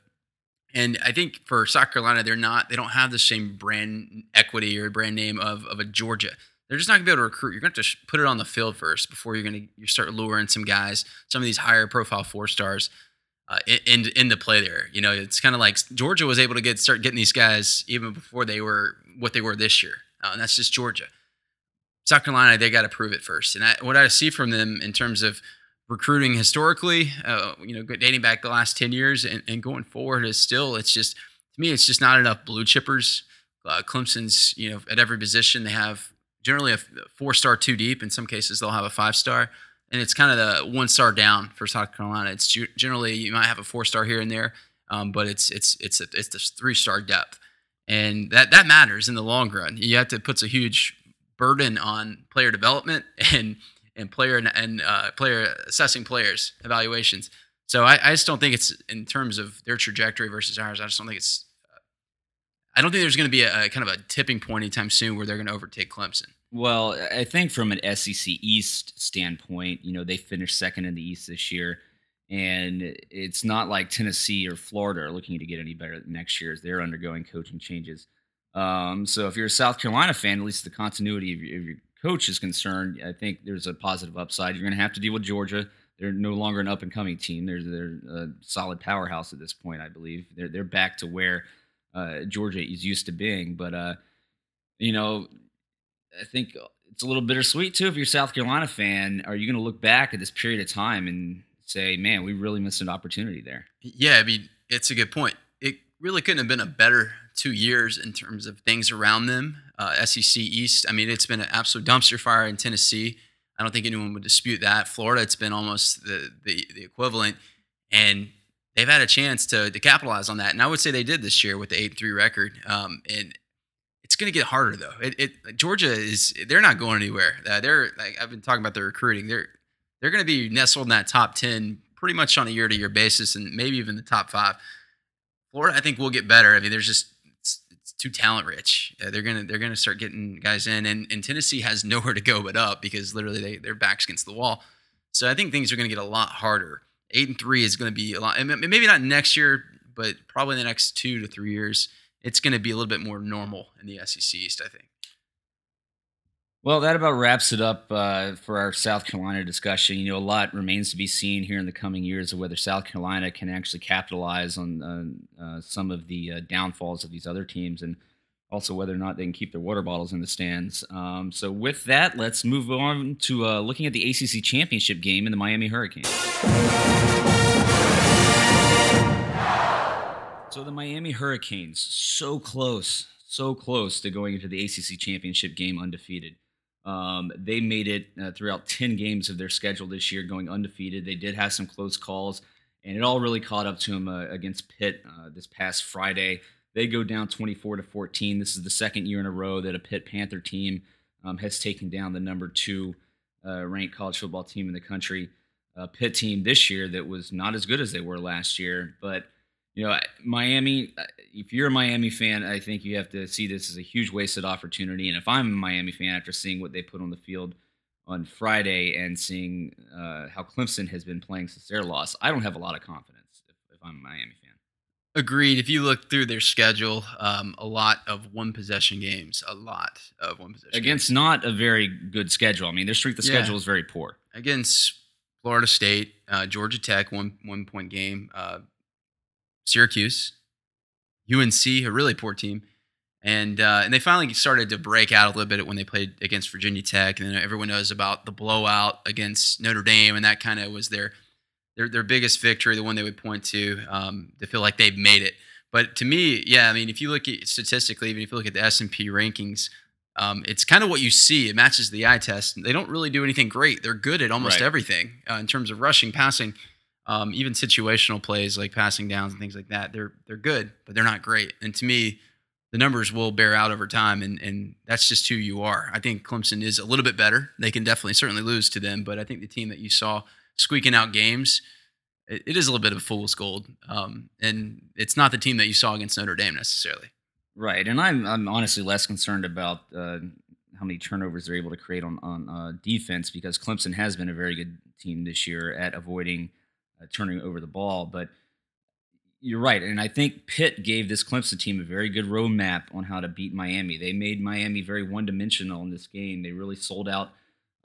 And I think for South Carolina, they're not. They don't have the same brand equity or brand name of of a Georgia. They're just not gonna be able to recruit. You're gonna have to put it on the field first before you're gonna you start luring some guys, some of these higher profile four stars, uh, in, in into play there. You know, it's kind of like Georgia was able to get start getting these guys even before they were what they were this year, uh, and that's just Georgia. South Carolina, they got to prove it first. And I, what I see from them in terms of recruiting historically, uh, you know, dating back the last 10 years and, and going forward is still, it's just, to me, it's just not enough blue chippers. Uh, Clemson's, you know, at every position, they have generally a four star two deep. In some cases, they'll have a five star. And it's kind of the one star down for South Carolina. It's generally, you might have a four star here and there, um, but it's, it's, it's, a, it's this three star depth. And that, that matters in the long run. You have to put a huge burden on player development and and player and, and uh, player assessing players evaluations. So I, I just don't think it's in terms of their trajectory versus ours. I just don't think it's. I don't think there's going to be a, a kind of a tipping point anytime soon where they're going to overtake Clemson. Well, I think from an SEC East standpoint, you know, they finished second in the East this year. And it's not like Tennessee or Florida are looking to get any better next year as they're undergoing coaching changes. Um, so if you're a South Carolina fan, at least the continuity of your, of your coach is concerned, I think there's a positive upside. You're going to have to deal with Georgia. They're no longer an up and coming team. They're they're a solid powerhouse at this point, I believe. They're they're back to where uh, Georgia is used to being. But uh, you know, I think it's a little bittersweet too. If you're a South Carolina fan, are you going to look back at this period of time and say, "Man, we really missed an opportunity there"? Yeah, I mean, it's a good point. It really couldn't have been a better two years in terms of things around them. Uh, SEC East, I mean, it's been an absolute dumpster fire in Tennessee. I don't think anyone would dispute that. Florida, it's been almost the, the, the equivalent. And they've had a chance to, to capitalize on that. And I would say they did this year with the 8 3 record. Um, and it's going to get harder, though. It, it, Georgia is, they're not going anywhere. Uh, they're, like, I've been talking about their recruiting. They're, they're going to be nestled in that top 10 pretty much on a year to year basis and maybe even the top five. Florida, I think will get better. I mean, there's just it's, it's too talent rich. Uh, they're gonna they're gonna start getting guys in, and, and Tennessee has nowhere to go but up because literally they their backs against the wall. So I think things are gonna get a lot harder. Eight and three is gonna be a lot, maybe not next year, but probably in the next two to three years, it's gonna be a little bit more normal in the SEC East. I think. Well, that about wraps it up uh, for our South Carolina discussion. You know, a lot remains to be seen here in the coming years of whether South Carolina can actually capitalize on uh, uh, some of the uh, downfalls of these other teams, and also whether or not they can keep their water bottles in the stands. Um, so, with that, let's move on to uh, looking at the ACC championship game in the Miami Hurricanes. So, the Miami Hurricanes, so close, so close to going into the ACC championship game undefeated. Um, they made it uh, throughout 10 games of their schedule this year, going undefeated. They did have some close calls, and it all really caught up to them uh, against Pitt uh, this past Friday. They go down 24 to 14. This is the second year in a row that a Pitt Panther team um, has taken down the number two uh, ranked college football team in the country. A Pitt team this year that was not as good as they were last year, but you know, Miami, uh, if you're a Miami fan, I think you have to see this as a huge wasted opportunity. And if I'm a Miami fan after seeing what they put on the field on Friday and seeing uh, how Clemson has been playing since their loss, I don't have a lot of confidence if, if I'm a Miami fan. Agreed. If you look through their schedule, um, a lot of one possession games, a lot of one possession Against games. not a very good schedule. I mean, their strength of Yeah. schedule is very poor. against Florida State, uh, Georgia Tech, one one point game, uh, Syracuse, UNC, a really poor team, and uh, and they finally started to break out a little bit when they played against Virginia Tech, and then everyone knows about the blowout against Notre Dame, and that kind of was their their their biggest victory, the one they would point to um, to feel like they've made it. But to me, yeah, I mean, if you look at statistically, even if you look at the S and P rankings, Um, it's kind of what you see. It matches the eye test. They don't really do anything great. They're good at almost Right. everything uh, in terms of rushing, passing, um, even situational plays like passing downs and things like that. They're they're good, but they're not great. And to me, the numbers will bear out over time, and and that's just who you are. I think Clemson is a little bit better. They can definitely certainly lose to them, but I think the team that you saw squeaking out games, it, it is a little bit of a fool's gold. Um, and it's not the team that you saw against Notre Dame necessarily. Right, and I'm I'm honestly less concerned about uh, how many turnovers they're able to create on on uh, defense because Clemson has been a very good team this year at avoiding uh, turning over the ball. But you're right, and I think Pitt gave this Clemson team a very good roadmap on how to beat Miami. They made Miami very one dimensional in this game. They really sold out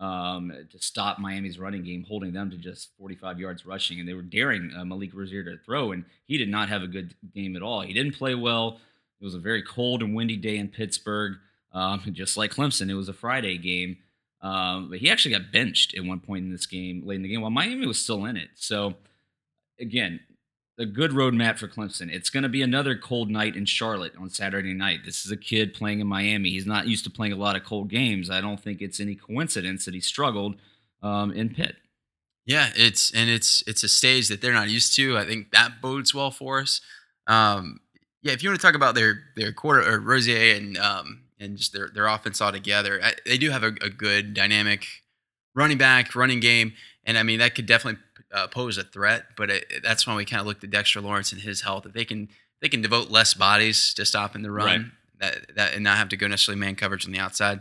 um, to stop Miami's running game, holding them to just 45 yards rushing, and they were daring uh, Malik Rosier to throw, and he did not have a good game at all. He didn't play well. It was a very cold and windy day in Pittsburgh, um, just like Clemson. It was a Friday game, um, but he actually got benched at one point in this game, late in the game, while Miami was still in it. So, again, a good roadmap for Clemson. It's going to be another cold night in Charlotte on Saturday night. This is a kid playing in Miami. He's not used to playing a lot of cold games. I don't think it's any coincidence that he struggled um, in Pitt. Yeah, it's and it's it's a stage that they're not used to. I think that bodes well for us. Um, yeah, if you want to talk about their their quarter or Rosier and um, and just their their offense altogether, I, they do have a, a good dynamic running back, running game, and I mean that could definitely uh, pose a threat. But it, that's when we kind of look at Dexter Lawrence and his health. If they can they can devote less bodies to stopping the run, Right. that that and not have to go necessarily man coverage on the outside,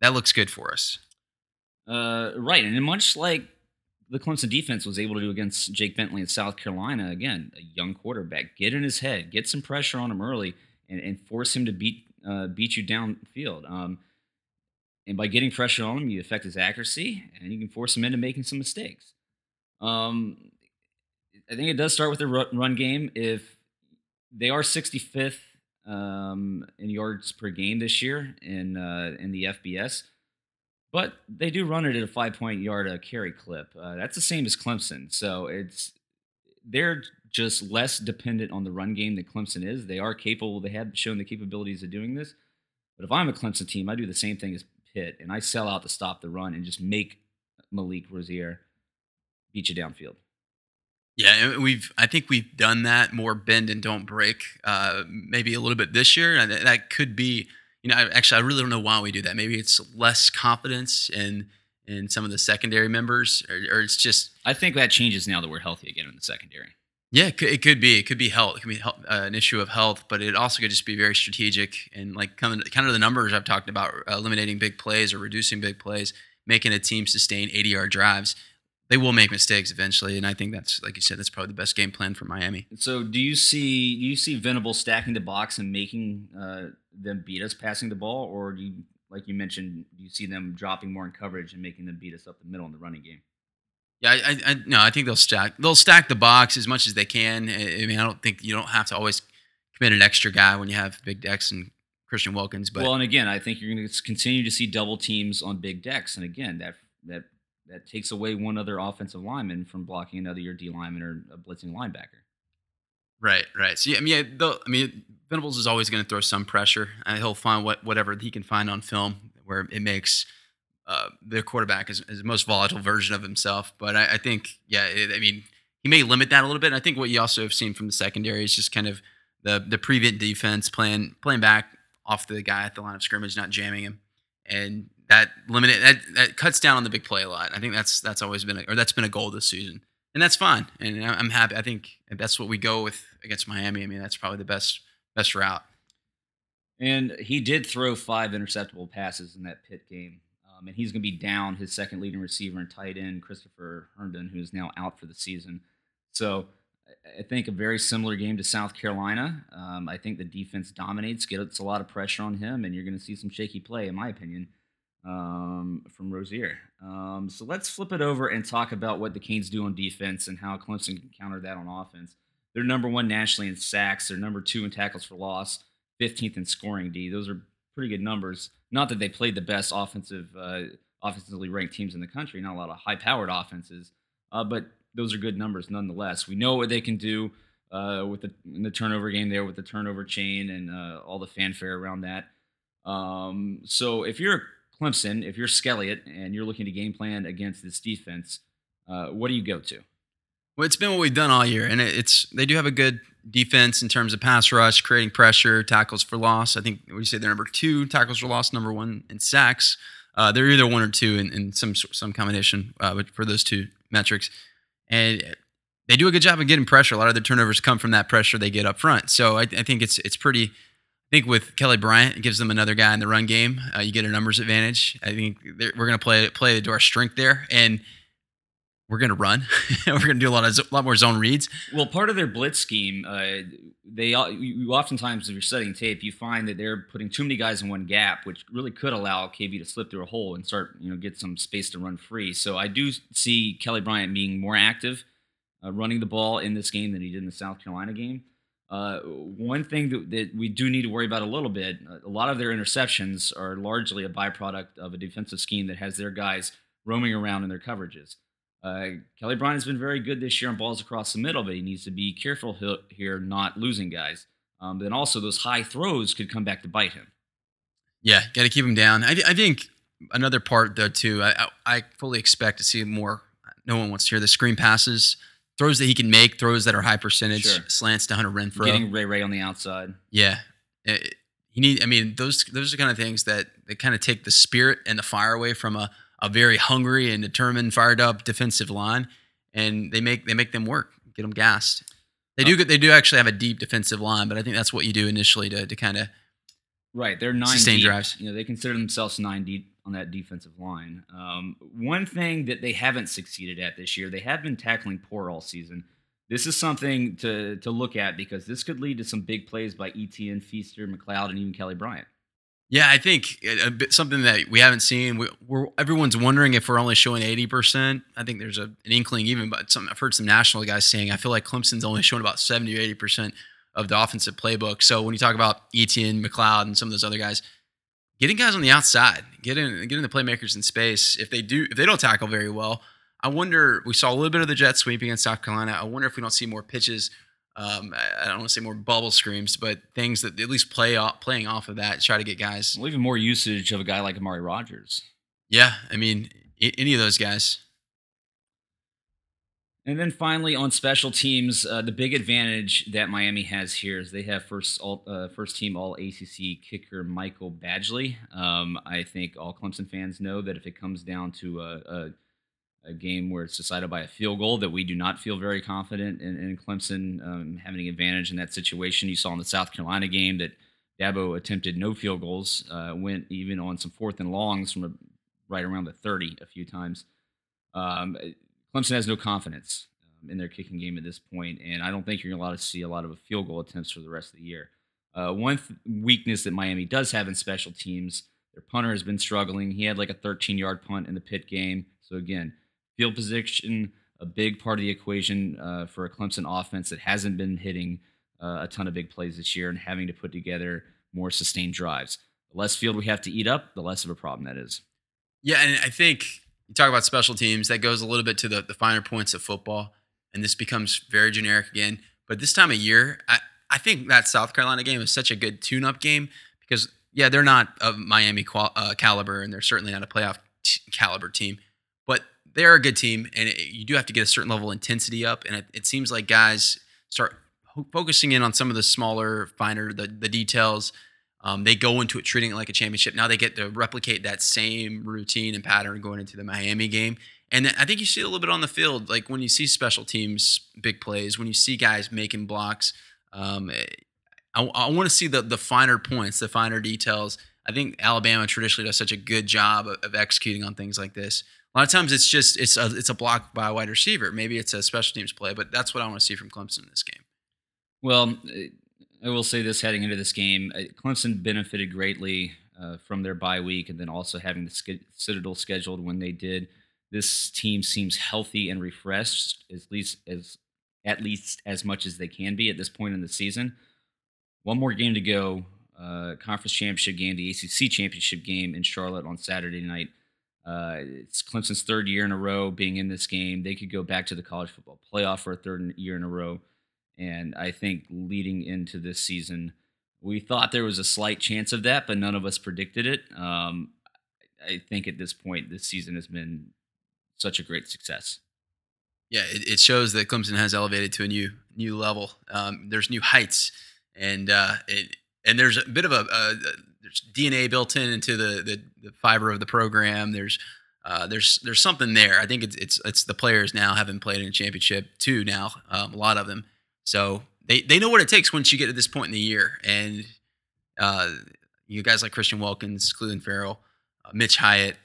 that looks good for us. Uh, right, and much like the Clemson defense was able to do against Jake Bentley in South Carolina, again, a young quarterback, get in his head, get some pressure on him early, and, and force him to beat uh, beat you downfield. Um, and by getting pressure on him, you affect his accuracy, and you can force him into making some mistakes. Um, I think it does start with the run game. If they are 65th um, in yards per game this year in uh, in the FBS, but they do run it at a five point yard a carry clip. Uh, that's the same as Clemson. So it's they're just less dependent on the run game than Clemson is. They are capable. They have shown the capabilities of doing this. But if I'm a Clemson team, I do the same thing as Pitt, and I sell out to stop the run and just make Malik Rosier beat you downfield. Yeah, we've. I think we've done that more bend and don't break. Uh, maybe a little bit this year, and that- could be. You know, I, actually, I really don't know why we do that. Maybe it's less confidence in in some of the secondary members, or, or it's just. I think that changes now that we're healthy again in the secondary. Yeah, it could, it could be. It could be health. It could be health, uh, an issue of health, but it also could just be very strategic and like kind of, kind of the numbers I've talked about, uh, eliminating big plays or reducing big plays, making a team sustain 80 yard drives. They will make mistakes eventually, and I think that's like you said, that's probably the best game plan for Miami. So do you see do you see Venable stacking the box and making uh, them beat us passing the ball, or do you like you mentioned, do you see them dropping more in coverage and making them beat us up the middle in the running game? Yeah, I, I, no, I think they'll stack. They'll stack the box as much as they can. I I mean, I don't think you don't have to always commit an extra guy when you have Big Dex and Christian Wilkins. But well, and again, I think you're going to continue to see double teams on Big Dex, and again, that that that takes away one other offensive lineman from blocking another your D lineman or a blitzing linebacker. right, right. So yeah, I mean, yeah, I mean, Venables is always going to throw some pressure. And he'll find what whatever he can find on film where it makes uh, the quarterback is, is the most volatile version of himself. But I, I think, yeah, it, I mean, he may limit that a little bit. And I think what you also have seen from the secondary is just kind of the the prevent defense playing playing back off the guy at the line of scrimmage, not jamming him, and that limited that, that cuts down on the big play a lot. I think that's that's always been a, or that's been a goal this season, and that's fine. And I'm happy. I think that's what we go with against Miami. I mean, that's probably the best best route. And he did throw five interceptable passes in that Pitt game. Um, and he's going to be down his second leading receiver and tight end, Christopher Herndon, who is now out for the season. So I- I think a very similar game to South Carolina. Um, I think the defense dominates, gets a lot of pressure on him, and you're going to see some shaky play, in my opinion, um, from Rosier. Um, so let's flip it over and talk about what the Canes do on defense and how Clemson can counter that on offense. They're number one nationally in sacks. They're number two in tackles for loss. 15th in scoring D. Those are pretty good numbers. Not that they played the best offensive, uh, offensively ranked teams in the country. Not a lot of high-powered offenses, uh, but those are good numbers nonetheless. We know what they can do uh, with the in the turnover game there with the turnover chain and uh, all the fanfare around that. Um, so if you're Clemson, if you're Skelliott and you're looking to game plan against this defense, uh, what do you go to? Well, it's been what we've done all year, and it's they do have a good defense in terms of pass rush, creating pressure, tackles for loss. I think you say they're number two tackles for loss, number one in sacks. Uh, they're either one or two in, in some some combination uh, for those two metrics, and they do a good job of getting pressure. A lot of their turnovers come from that pressure they get up front. So I, I think it's it's pretty. I think with Kelly Bryant, it gives them another guy in the run game. Uh, you get a numbers advantage. I think we're going to play play to our strength there, and we're going to run. we're going to do a lot of a lot more zone reads. Well, part of their blitz scheme, uh, they you oftentimes, if you're studying tape, you find that they're putting too many guys in one gap, which really could allow KB to slip through a hole and start, you know, get some space to run free. So I do see Kelly Bryant being more active, uh, running the ball in this game than he did in the South Carolina game. Uh, one thing that, that we do need to worry about a little bit, uh, a lot of their interceptions are largely a byproduct of a defensive scheme that has their guys roaming around in their coverages. Uh, Kelly Bryant has been very good this year on balls across the middle, but he needs to be careful here not losing guys. Um, then also those high throws could come back to bite him. Yeah, got to keep him down. I, I think another part though too. I, I I fully expect to see more. No one wants to hear the screen passes, throws that he can make, throws that are high percentage, Sure. slants to Hunter Renfrow. Getting Ray Ray on the outside. Yeah. Eh, it- he need I mean those those are the kind of things that that kind of take the spirit and the fire away from a, a very hungry and determined fired up defensive line and they make they make them work, get them gassed. They do uh, get they do actually have a deep defensive line, but I think that's what you do initially to to kind of Right, they're nine Sustained deep. drives. You know, they consider themselves nine deep on that defensive line. Um, one thing that they haven't succeeded at this year, they have been tackling poor all season. This is something to to look at because this could lead to some big plays by Etienne, Feaster, McCloud, and even Kelly Bryant. Yeah, I think bit, something that we haven't seen. We, we're everyone's wondering if we're only showing eighty percent. I think there's a, an inkling, even, but some I've heard some national guys saying I feel like Clemson's only showing about seventy or eighty percent of the offensive playbook. So when you talk about Etienne, McCloud, and some of those other guys, getting guys on the outside, getting getting the playmakers in space. If they do, if they don't tackle very well, I wonder. We saw a little bit of the jet sweep against South Carolina. I wonder if we don't see more pitches. Um, I don't want to say more bubble screams, but things that at least play off, playing off of that, try to get guys Well, even more usage of a guy like Amari Rogers. yeah, I mean, any of those guys. And then finally, on special teams, uh, the big advantage that Miami has here is they have first all, uh, first team All ACC kicker Michael Badgley. Um, I think all Clemson fans know that if it comes down to a, a, a game where it's decided by a field goal, that we do not feel very confident in, in Clemson um, having an advantage in that situation. You saw in the South Carolina game that Dabo attempted no field goals, uh, went even on some fourth and longs from a, right around the 30 a few times. Um, Clemson has no confidence um, in their kicking game at this point, and I don't think you're going to see a lot of field goal attempts for the rest of the year. Uh, one th- weakness that Miami does have in special teams, their punter has been struggling. He had like a 13 yard punt in the Pitt game. So, again, field position, a big part of the equation uh, for a Clemson offense that hasn't been hitting uh, a ton of big plays this year and having to put together more sustained drives. The less field we have to eat up, the less of a problem that is. Yeah, and I think you talk about special teams, that goes a little bit to the, the finer points of football, and this becomes very generic again. But this time of year, I, I think that South Carolina game is such a good tune up game because, yeah, they're not of Miami qual- uh, caliber, and they're certainly not a playoff t- caliber team, but they're a good team, and it, you do have to get a certain level of intensity up. And it, it seems like guys start ho- focusing in on some of the smaller, finer, the, the details. Um, they go into it treating it like a championship. Now they get to replicate that same routine and pattern going into the Miami game. And I think you see a little bit on the field, like when you see special teams big plays, when you see guys making blocks. Um, I, I want to see the the finer points, the finer details. I think Alabama traditionally does such a good job of, of executing on things like this. A lot of times it's just it's a, it's a block by a wide receiver. Maybe it's a special teams play, but that's what I want to see from Clemson in this game. Well, I will say this heading into this game, uh, Clemson benefited greatly uh, from their bye week and then also having the Citadel scheduled when they did. This team seems healthy and refreshed, at least as at least as much as they can be at this point in the season. One more game to go. Uh, conference championship game, the ACC championship game in Charlotte on Saturday night. Uh, it's Clemson's third year in a row being in this game. They could go back to the college football playoff for a third year in a row. And I think leading into this season, We thought there was a slight chance of that, but none of us predicted it. Um, I think at this point, this season has been such a great success. Yeah, it, it shows that Clemson has elevated to a new new level. Um, there's new heights, and uh, it, and there's a bit of a, a there's DNA built in into the, the the fiber of the program. There's uh, there's there's something there. I think it's it's it's the players now having played in a championship too. Now um, a lot of them, so they they know what it takes once you get to this point in the year. And uh, you guys like Christian Wilkins, Clelin Ferrell, uh, Mitch Hyatt.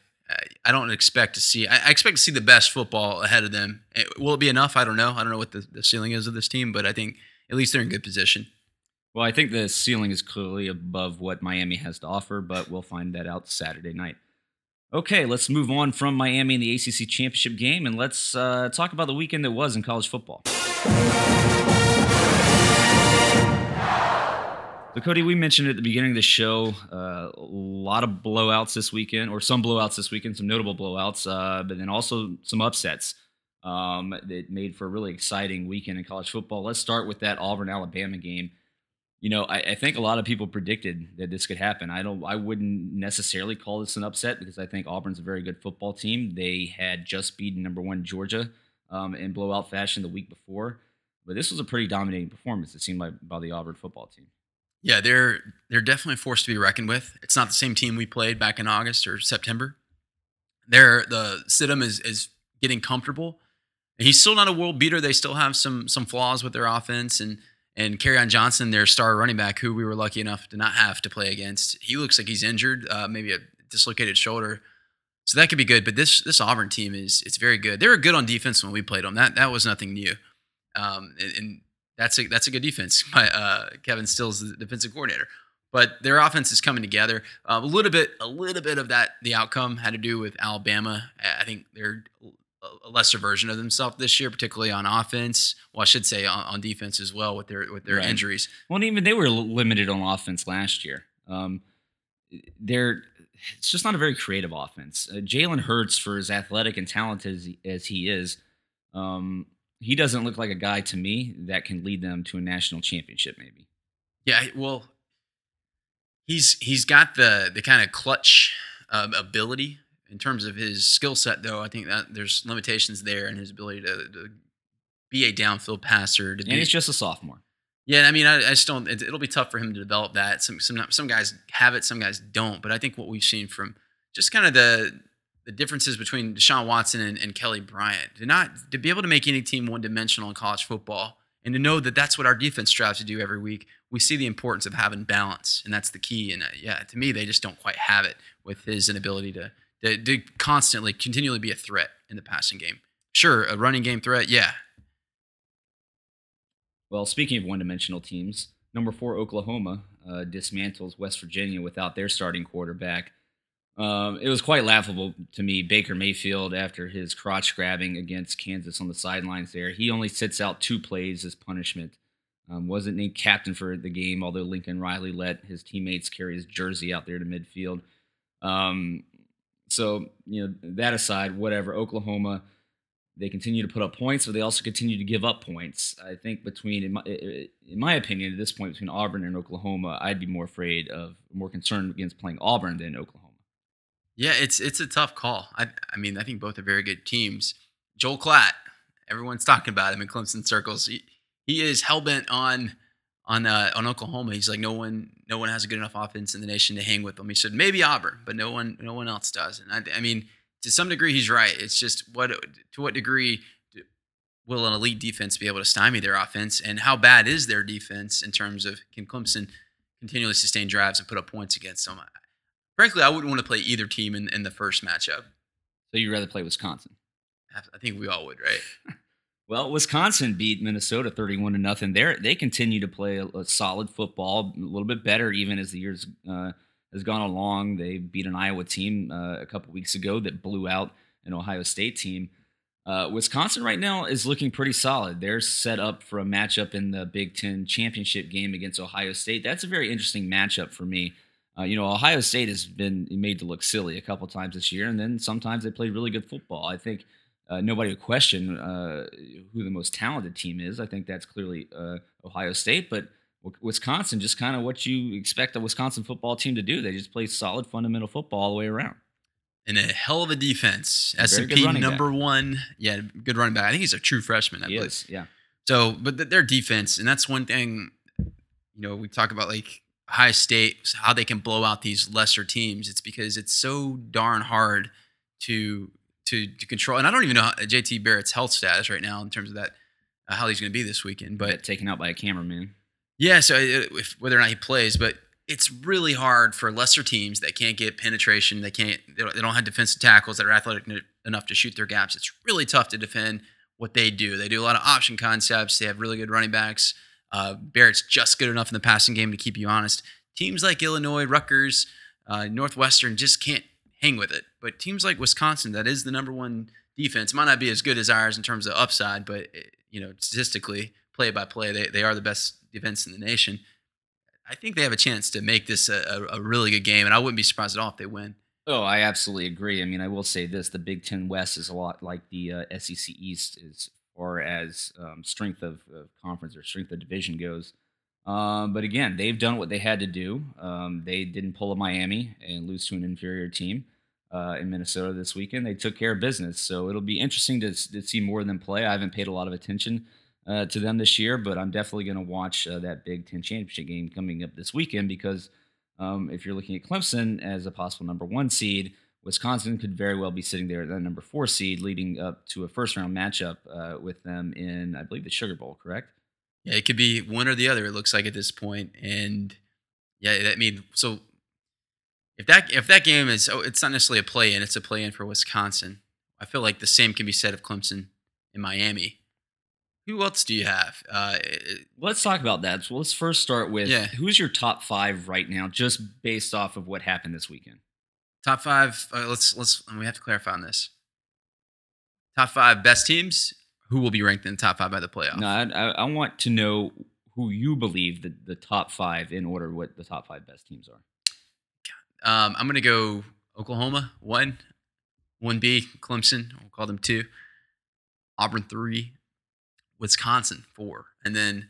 I don't expect to see. I expect to see the best football ahead of them. Eh, Will it be enough? I don't know. I don't know what the, the ceiling is of this team, but I think at least they're in good position. Well, I think the ceiling is clearly above what Miami has to offer, but we'll find that out Saturday night. Okay, let's move on from Miami and the ACC championship game, and let's uh, talk about the weekend that was in college football. So, Cody, we mentioned at the beginning of the show uh, a lot of blowouts this weekend, or some blowouts this weekend, some notable blowouts, uh, but then also some upsets um, that made for a really exciting weekend in college football. Let's start with that Auburn Alabama game. You know, I, I think a lot of people predicted that this could happen. I don't, I wouldn't necessarily call this an upset because I think Auburn's a very good football team. They had just beaten number one Georgia um, in blowout fashion the week before, but this was a pretty dominating performance. It seemed like by the Auburn football team. Yeah, they're they're definitely forced to be reckoned with. It's not the same team we played back in August or September. They're the Stidham is is getting comfortable. He's still not a world beater. They still have some some flaws with their offense and and on Johnson, their star running back, who we were lucky enough to not have to play against. He looks like he's injured, uh, maybe a dislocated shoulder. So that could be good. But this this Auburn team is it's very good. They were good on defense when we played them. That that was nothing new. Um, and, and that's a that's a good defense. My uh, Kevin Steele's, the defensive coordinator. But their offense is coming together. Uh, a little bit, a little bit of that. The outcome had to do with Alabama. I think they're a lesser version of themselves this year, particularly on offense. Well, I should say on, on defense as well with their with their Right. injuries. Well, even they were limited on offense last year. Um, they're it's just not a very creative offense. Uh, Jalen Hurts, for as athletic and talented as he, as he is, um, he doesn't look like a guy to me that can lead them to a national championship. Maybe. Yeah, well, he's he's got the the kind of clutch uh, ability in terms of his skill set. Though I think that there's limitations there in his ability to, to be a downfield passer. And do, he's just a sophomore. yeah, I mean, I, I just don't. It, it'll be tough for him to develop that. Some some some guys have it, some guys don't. But I think what we've seen from just kind of the the differences between Deshaun Watson and, and Kelly Bryant to not to be able to make any team one dimensional in college football and to know that that's what our defense strives to do every week. We see the importance of having balance, and that's the key. And uh, yeah, to me, they just don't quite have it with his inability to, to to constantly, continually be a threat in the passing game. Sure, a running game threat, yeah, Well, speaking of one-dimensional teams, number four Oklahoma uh, dismantles West Virginia without their starting quarterback. Um, it was quite laughable to me. Baker Mayfield, after his crotch grabbing against Kansas on the sidelines, there he only sits out two plays as punishment. Um, wasn't named captain for the game, although Lincoln Riley let his teammates carry his jersey out there to midfield. Um, so you know that aside, whatever. Oklahoma they continue to put up points, but they also continue to give up points. I think between, in my, in my opinion, at this point between Auburn and Oklahoma, I'd be more afraid of, more concerned against playing Auburn than Oklahoma. Yeah, it's it's a tough call. I I mean, I think both are very good teams. Joel Klatt, everyone's talking about him in Clemson circles. He, he is hell bent on on uh, on Oklahoma. He's like no one no one has a good enough offense in the nation to hang with them. He said maybe Auburn, but no one no one else does. And I, I mean, to some degree, he's right. It's just what to what degree will an elite defense be able to stymie their offense, and how bad is their defense in terms of can Clemson continually sustain drives and put up points against them? Frankly, I wouldn't want to play either team in, in the first matchup. So you'd rather play Wisconsin? I think we all would, right? Well, Wisconsin beat Minnesota 31 to nothing. They they continue to play a, a solid football, a little bit better even as the years uh, has gone along. They beat an Iowa team uh, a couple weeks ago that blew out an Ohio State team. Uh, Wisconsin right now is looking pretty solid. They're set up for a matchup in the Big Ten championship game against Ohio State. That's a very interesting matchup for me. Uh, you know, Ohio State has been made to look silly a couple times this year, and then sometimes they play really good football. I think uh, nobody would question uh, who the most talented team is. I think that's clearly uh, Ohio State, but Wisconsin, just kind of what you expect a Wisconsin football team to do. They just play solid fundamental football all the way around. And a hell of a defense. A very good S&P running back. number one. Yeah, good running back. I think he's a true freshman. I He believe. is, yeah. So, but th- their defense, and that's one thing, you know, we talk about like High State, how they can blow out these lesser teams. It's because it's so darn hard to to to control. And I don't even know how, JT Barrett's health status right now in terms of that, uh, how he's going to be this weekend. But taken out by a cameraman. yeah, so it, if, whether or not he plays, but it's really hard for lesser teams that can't get penetration. They can't. They don't, they don't have defensive tackles that are athletic enough to shoot their gaps. It's really tough to defend what they do. They do a lot of option concepts. They have really good running backs. Uh, Barrett's just good enough in the passing game to keep you honest. Teams like Illinois, Rutgers, uh, Northwestern just can't hang with it. But teams like Wisconsin, that is the number one defense, might not be as good as ours in terms of upside, but eh, you know statistically, play by play, they they are the best defense in the nation. I think they have a chance to make this a, a, really good game, and I wouldn't be surprised at all if they win. Oh, I absolutely agree. I mean, I will say this: the Big Ten West is a lot like the uh, SEC East as far as um, strength of, of conference or strength of division goes. Um, but again, they've done what they had to do. Um, they didn't pull a Miami and lose to an inferior team uh, in Minnesota this weekend. They took care of business, so it'll be interesting to, to see more of them play. I haven't paid a lot of attention uh, to them this year, but I'm definitely going to watch uh, that Big Ten championship game coming up this weekend because um, if you're looking at Clemson as a possible number one seed, Wisconsin could very well be sitting there at that number four seed, leading up to a first round matchup uh, with them in, I believe, the Sugar Bowl. Correct? Yeah, it could be one or the other. It looks like at this point, and yeah, I mean, so if that if that game is, oh, it's not necessarily a play in, it's a play in for Wisconsin. I feel like the same can be said of Clemson and Miami. Who else do you have? Uh, Let's talk about that. So let's first start with Yeah. who's your top five right now, just based off of what happened this weekend. Top five. Uh, let's let's. We have to clarify on this. Top five best teams. Who will be ranked in the top five by the playoff? No, I, I, I want to know who you believe the, the top five in order what the top five best teams are. Um, I'm gonna go Oklahoma one, one B Clemson. We'll call them two. Auburn three, Wisconsin four, and then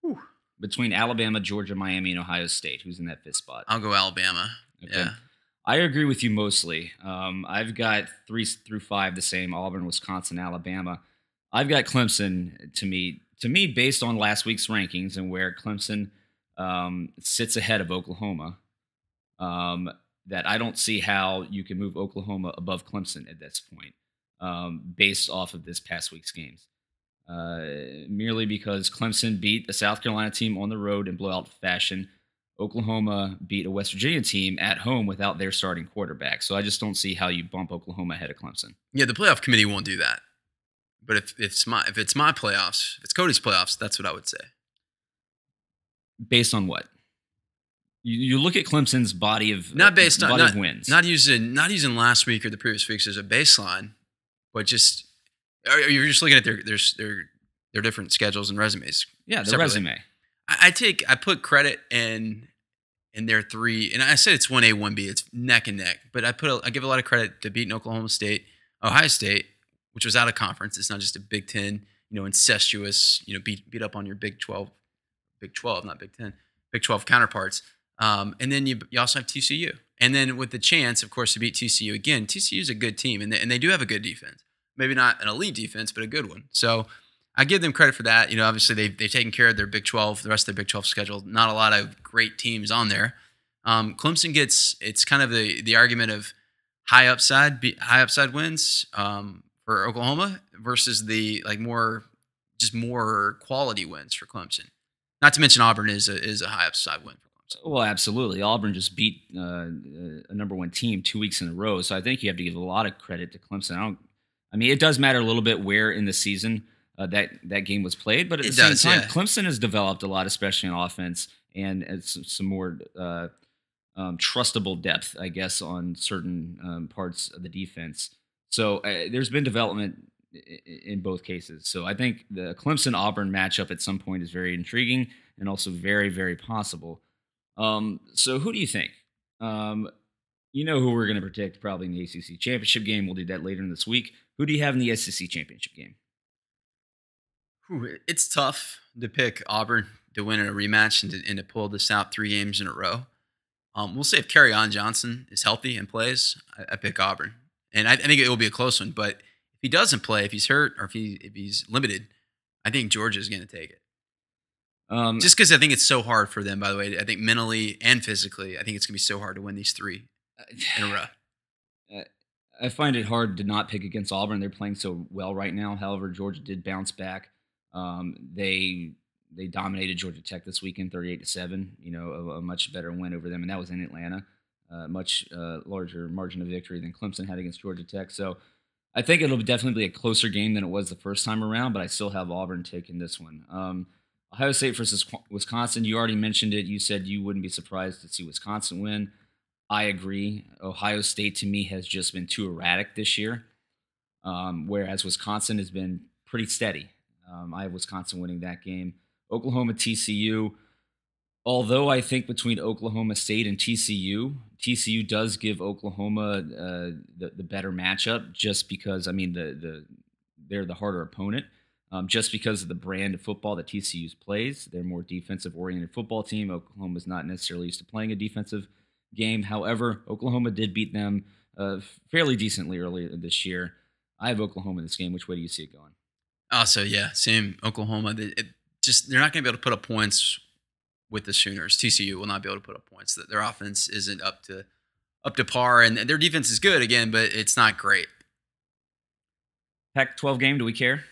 whew, Between Alabama, Georgia, Miami, and Ohio State, who's in that fifth spot? I'll go Alabama. Okay. Yeah, I agree with you mostly. Um, I've got three through five the same: Auburn, Wisconsin, Alabama. I've got Clemson to me. To me, based on last week's rankings and where Clemson um, sits ahead of Oklahoma, um, that I don't see how you can move Oklahoma above Clemson at this point, um, based off of this past week's games. Uh, merely because Clemson beat a South Carolina team on the road in blowout fashion. Oklahoma beat a West Virginia team at home without their starting quarterback. So I just don't see how you bump Oklahoma ahead of Clemson. yeah. The playoff committee won't do that. But if, if it's my if it's my playoffs, if it's Cody's playoffs, that's what I would say. Based on what? You, you look at Clemson's body of Not based on body not, of wins. not using not using last week or the previous weeks as a baseline, but just you're just looking at their their their their different schedules and resumes. yeah, the separately. resume. I, take I put credit in in their three, and I said it's one A, one B. It's neck and neck. But I put a, I give a lot of credit to beating Oklahoma State, Ohio State, which was out of conference. It's not just a Big Ten, you know, incestuous, you know, beat beat up on your Big Twelve, Big Twelve, not Big Ten, Big Twelve counterparts. Um, and then you you also have TCU, and then with the chance, of course, to beat TCU again. TCU is a good team, and they, and they do have a good defense. Maybe not an elite defense, but a good one. So I give them credit for that. You know, obviously they've, they've taken care of their Big 12, the rest of their Big 12 schedule. Not a lot of great teams on there. Um, Clemson gets it's kind of the the argument of high upside high upside wins um, for Oklahoma versus the like more just more quality wins for Clemson. Not to mention Auburn is a, is a high upside win for Clemson. Well, absolutely. Auburn just beat uh, a number one team two weeks in a row, so I think you have to give a lot of credit to Clemson. I don't. I mean, it does matter a little bit where in the season uh, that that game was played, but at It the same time, yeah. Clemson has developed a lot, especially on offense, and it's some more uh, um, trustable depth, I guess, on certain um, parts of the defense. So uh, there's been development in both cases. So I think the Clemson Auburn matchup at some point is very intriguing and also very, very possible. Um, so who do you think? Um, you know who we're going to predict probably in the ACC championship game. We'll do that later in this week. Who do you have in the SEC championship game? It's tough to pick Auburn to win in a rematch and to, and to pull this out three games in a row. Um, we'll say if Kerryon Johnson is healthy and plays, I, I pick Auburn, and I, I think it will be a close one. But if he doesn't play, if he's hurt or if he if he's limited, I think Georgia is going to take it. Um, Just because I think it's so hard for them. By the way, I think mentally and physically, I think it's going to be so hard to win these three in a row. I find it hard to not pick against Auburn. They're playing so well right now. However, Georgia did bounce back. Um, they they dominated Georgia Tech this weekend, thirty-eight to seven. You know, a, a much better win over them, and that was in Atlanta. Uh, much uh, larger margin of victory than Clemson had against Georgia Tech. So, I think it'll definitely be a closer game than it was the first time around. But I still have Auburn taking this one. Um, Ohio State versus Wisconsin. You already mentioned it. You said you wouldn't be surprised to see Wisconsin win. I agree. Ohio State to me has just been too erratic this year, um, whereas Wisconsin has been pretty steady. Um, I have Wisconsin winning that game. Oklahoma TCU. Although I think between Oklahoma State and TCU, TCU does give Oklahoma uh, the, the better matchup just because I mean the the they're the harder opponent. Um, just because of the brand of football that TCU plays, they're more defensive oriented football team. Oklahoma is not necessarily used to playing a defensive game. However, Oklahoma did beat them uh, fairly decently earlier this year. I have Oklahoma in this game. Which way do you see it going? Also, yeah, same Oklahoma. They, it just they're not going to be able to put up points with the Sooners. TCU will not be able to put up points. Their offense isn't up to up to par, and their defense is good again, but it's not great. Pac 12 game, do we care?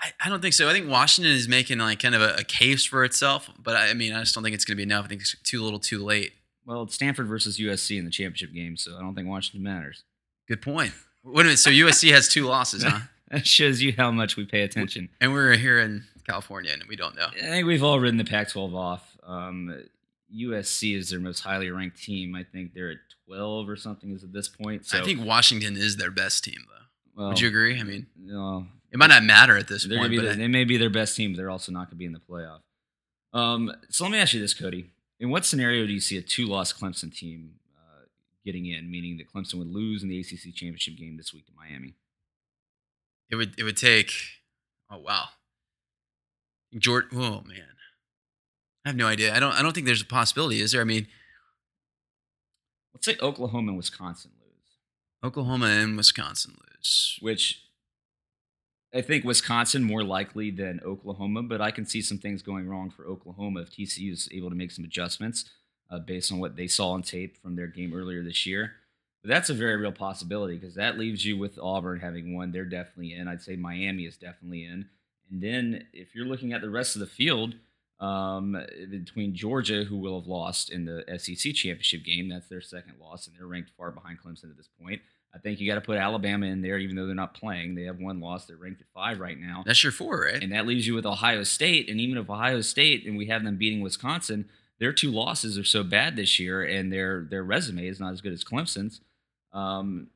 I, I don't think so. I think Washington is making like kind of a, a case for itself, but I, I mean, I just don't think it's going to be enough. I think it's too little, too late. Well, it's Stanford versus USC in the championship game, so I don't think Washington matters. Good point. Wait a minute. So USC has two losses, huh? That shows you how much we pay attention. And we're here in California, and we don't know. I think we've all ridden the Pac 12 off. Um, USC is their most highly ranked team. I think they're at 12 or something is at this point. So, I think Washington is their best team, though. well, Would you agree? I mean, No, it might not matter at this point, the- I- they may be their best team, but they're also not going to be in the playoff. Um, so let me ask you this, Cody. In what scenario do you see a two-loss Clemson team uh, getting in, meaning that Clemson would lose in the ACC championship game this week to Miami? It would it would take. Oh wow, Jordan. Oh man, I have no idea. I don't. I don't think there's a possibility. Is there? I mean, Let's say Oklahoma and Wisconsin lose, Oklahoma and Wisconsin lose. which I think Wisconsin more likely than Oklahoma, but I can see some things going wrong for Oklahoma if TCU is able to make some adjustments uh, based on what they saw on tape from their game earlier this year. But that's a very real possibility because that leaves you with Auburn having won. They're definitely in. I'd say Miami is definitely in. And then if you're looking at the rest of the field, um, between Georgia, who will have lost in the SEC championship game, that's their second loss, and they're ranked far behind Clemson at this point. I think you got to put Alabama in there, even though they're not playing. They have one loss. They're ranked at five right now. That's your four, right? And that leaves you with Ohio State. And even if Ohio State and we have them beating Wisconsin, their two losses are so bad this year, and their their resume is not as good as Clemson's. Um,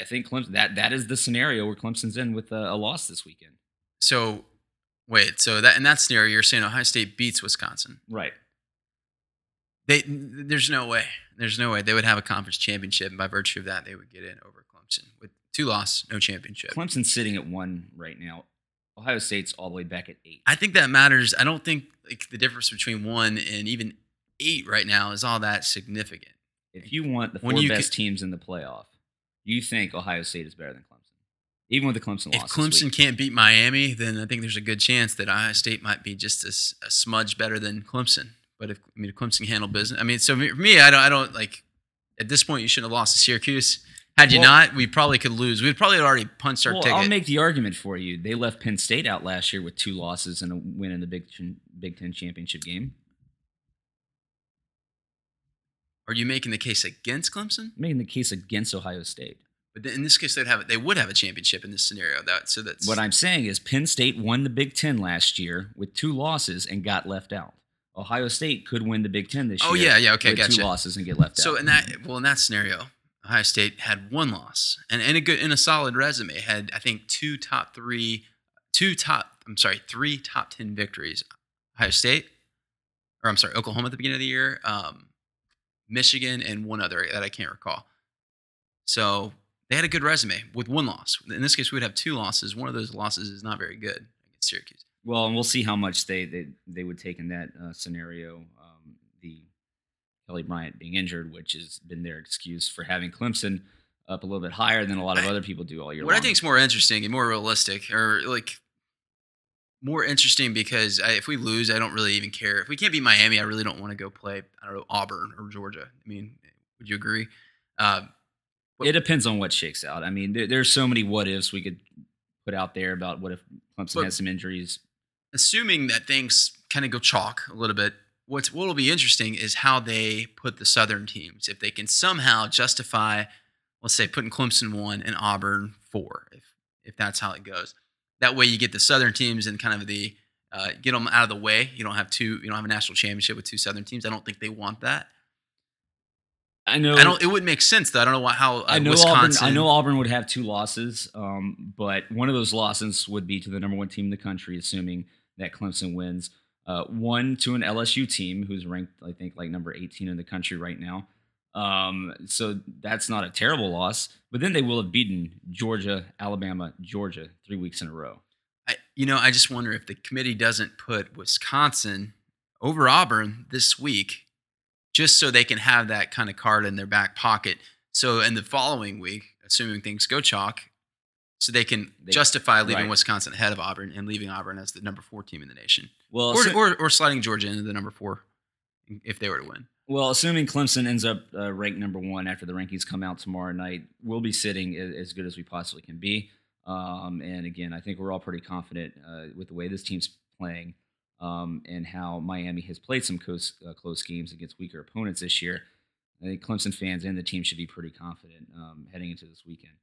I- think Clemson that that is the scenario where Clemson's in with a, a loss this weekend. so wait. So that in that scenario, you're saying Ohio State beats Wisconsin. Right. They there's no way. There's no way they would have a conference championship, and by virtue of that, they would get in over Clemson with two loss, no championship. Clemson's sitting at one right now. Ohio State's all the way back at eight. I think that matters. I don't think like the difference between one and even eight right now is all that significant. If you want the four best could- teams in the playoff, you think Ohio State is better than Clemson, even with the Clemson If loss. this Clemson can't beat Miami, then I think there's a good chance that Ohio State might be just a smudge better than Clemson. But if I mean, if Clemson can handle business, I mean, so for me, I don't, I don't like. At this point, you shouldn't have lost to Syracuse. Had you Well- not, we probably could lose. We'd probably already punched our well, ticket. I'll make the argument for you. They left Penn State out last year with two losses and a win in the Big Ten, Big Ten championship game. Are you making the case against Clemson? making the case against Ohio State. But in this case, they'd have they would have a championship in this scenario. That so that's What I'm saying is Penn State won the Big Ten last year with two losses and got left out. Ohio State could win the Big Ten this Oh, year. yeah, yeah, okay, with gotcha. two losses and get left So out. in that well, in that scenario, Ohio State had one loss and, and a good and a solid resume. Had I think two top three, two top I'm sorry, three top ten victories. Ohio State, or I'm sorry, Oklahoma at the beginning of the year, um, Michigan, and one other that I can't recall. So they had a good resume with one loss. In this case, we would have two losses. One of those losses is not very good against Syracuse. Well, and we'll see how much they they, they would take in that uh, scenario. Um, the Kelly Bryant being injured, which has been their excuse for having Clemson up a little bit higher than a lot of other people do all year What long. I think is more interesting and more realistic, or like more interesting, because I, if we lose, I don't really even care. If we can't beat Miami, I really don't want to go play. I don't know Auburn or Georgia. I mean, would you agree? Uh, it depends on what shakes out. I mean, there, there's so many what ifs we could put out there about what if Clemson But- has some injuries. assuming that things kind of go chalk a little bit, what's what will be interesting is how they put the Southern teams. If they can somehow justify, let's say, putting Clemson one and Auburn four, if if that's how it goes, that way you get the Southern teams and kind of the uh, get them out of the way. You don't have two. You don't have a national championship with two Southern teams. I don't think they want that. I know. I don't. It would make sense though. I don't know why, how uh, I know Wisconsin. Auburn. I know Auburn would have two losses, um, but one of those losses would be to the number one team in the country, assuming that Clemson wins. Uh, one to an LSU team who's ranked, I think, like number 18 in the country right now. Um, so that's not a terrible loss. But then they will have beaten Georgia, Alabama, Georgia three weeks in a row. I, you know, I just wonder if the committee doesn't put Wisconsin over Auburn this week, just so they can have that kind of card in their back pocket. So in the following week, assuming things go chalk, so they can They- justify leaving right. Wisconsin ahead of Auburn and leaving Auburn as the number four team in the nation, Well, or, assu- or or sliding Georgia into the number four if they were to win. Well, assuming Clemson ends up uh, ranked number one after the rankings come out tomorrow night, we'll be sitting as good as we possibly can be. Um, and again, I think we're all pretty confident uh, with the way this team's playing um, and how Miami has played some close, uh, close games against weaker opponents this year. I think Clemson fans and the team should be pretty confident um, heading into this weekend.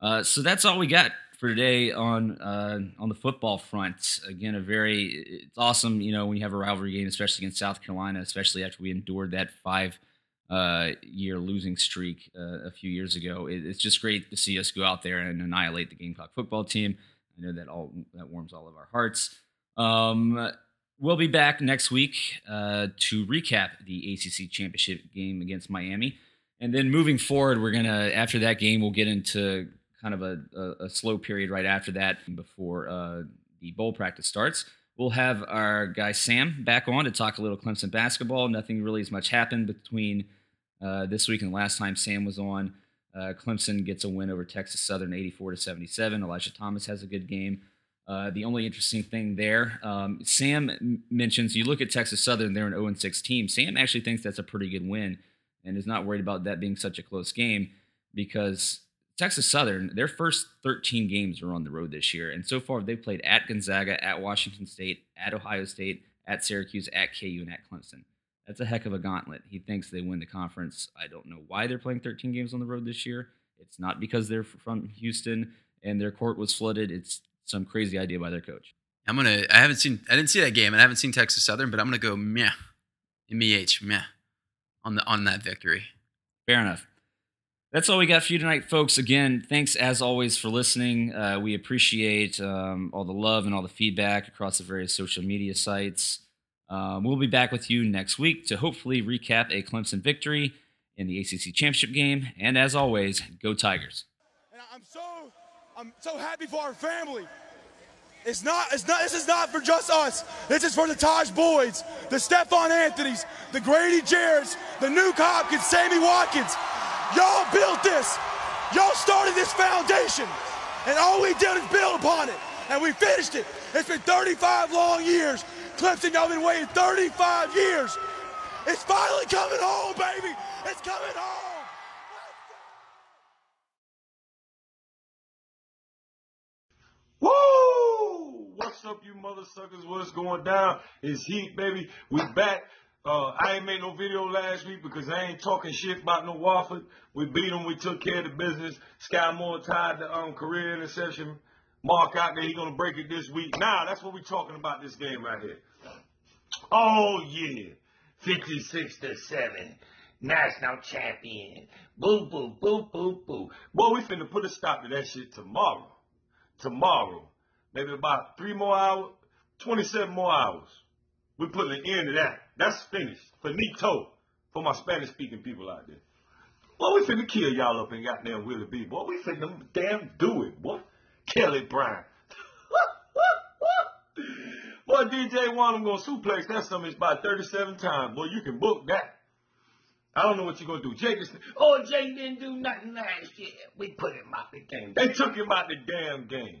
Uh, so that's all we got for today on uh, on the football front. Again, a very it's awesome, you know, when you have a rivalry game, especially against South Carolina, especially after we endured that five uh, year losing streak uh, a few years ago. It, it's just great to see us go out there and annihilate the Gamecock football team. I know that all that warms all of our hearts. Um, we'll be back next week uh, to recap the ACC championship game against Miami. And then moving forward, we're gonna after that game, we'll get into kind of a, a, a slow period right after that before uh, the bowl practice starts. We'll have our guy Sam back on to talk a little Clemson basketball. Nothing really as much happened between uh, this week and last time Sam was on. Uh, Clemson gets a win over Texas Southern, 84 to 77. Elijah Thomas has a good game. Uh, the only interesting thing there, um, Sam mentions you look at Texas Southern, they're an 0 6 team. Sam actually thinks that's a pretty good win and is not worried about that being such a close game because Texas Southern, their first 13 games are on the road this year. And so far, they've played at Gonzaga, at Washington State, at Ohio State, at Syracuse, at KU, and at Clemson. That's a heck of a gauntlet. He thinks they win the conference. I don't know why they're playing 13 games on the road this year. It's not because they're from Houston and their court was flooded. It's some crazy idea by their coach. I'm gonna. I haven't seen. I didn't see that game, and I haven't seen Texas Southern, but I'm gonna go meh, meh, meh, on the on that victory. Fair enough. That's all we got for you tonight, folks. Again, thanks as always for listening. Uh, we appreciate um, all the love and all the feedback across the various social media sites. Um, we'll be back with you next week to hopefully recap a Clemson victory in the ACC championship game. And as always, go Tigers. And I'm so I'm so happy for our family. It's not, it's not, this is not for just us. This is for the Tajh Boyds, the Stephone Anthony's, the Grady Jarrett's, the Nuke Hopkins, Sammy Watkins. Y'all built this. Y'all started this foundation. And all we did is build upon it. And we finished it. It's been 35 long years. Clemson, y'all been waiting 35 years. It's finally coming home, baby. It's coming home. Woo! What's up, you mother suckers? What's going down? It's Heat, baby. We back. Uh, I ain't made no video last week because I ain't talking shit about no Wofford. We beat them. We took care of the business. Skai Moore tied the um, career interception mark out there. He gonna break it this week. Now that's what we're talking about this game right here. Oh yeah, 56 to seven, national champion. Boo boo boo boo boo. Boy, we finna put a stop to that shit tomorrow tomorrow, maybe about three more hours, 27 more hours. We're putting an end to that. That's finished. Finito. For my Spanish speaking people out there. Boy, we finna kill y'all up in goddamn Willie B. Boy, we finna damn do it, boy. Kelly Bryant. Boy, DJ Wonnum gonna suplex that something about 37 times. Boy, you can book that. I don't know what you're gonna do. Jake is, oh, Jake didn't do nothing last year. We put him out the game. They took him out the damn game.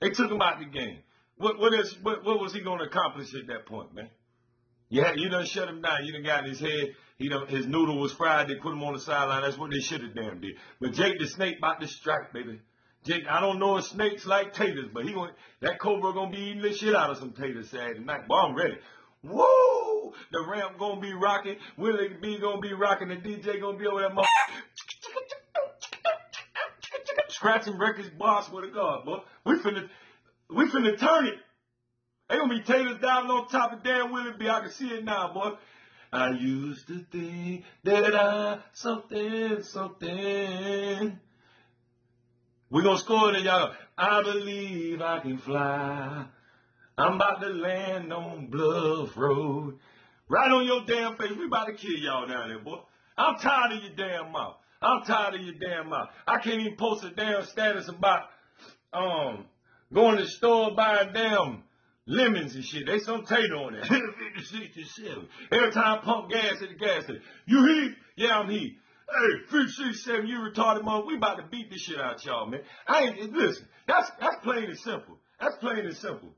They took him out the game. What what is what, what was he gonna accomplish at that point, man? Yeah, you done shut him down. You done got in his head. He done, his noodle was fried. They put him on the sideline. That's what they should have damn did. But Jake the Snake about to strike, baby. Jake, I don't know if snakes like taters, but he going that cobra gonna be eating the shit out of some taters Saturday night. Boy, I'm ready. Woo! The ramp gonna be rocking. Willie B gonna be rocking. The DJ gonna be over there. Scratching records, boss with a god, boy. We finna, we finna turn it. They gonna be taters down on top of damn Willie B. I can see it now, boy. I used to think that I something, something. We gonna score it y'all. I believe I can fly. I'm about to land on Bluff Road. Right on your damn face. We about to kill y'all down there, boy. I'm tired of your damn mouth. I'm tired of your damn mouth. I can't even post a damn status about um going to the store buying damn lemons and shit. They some tater on. 50, 67. Every time I pump gas at the gas station. You heat? Yeah, I'm heat. Hey, 50, 67, you retarded mother. We about to beat this shit out y'all, man. I ain't, listen, that's, that's plain and simple. That's plain and simple.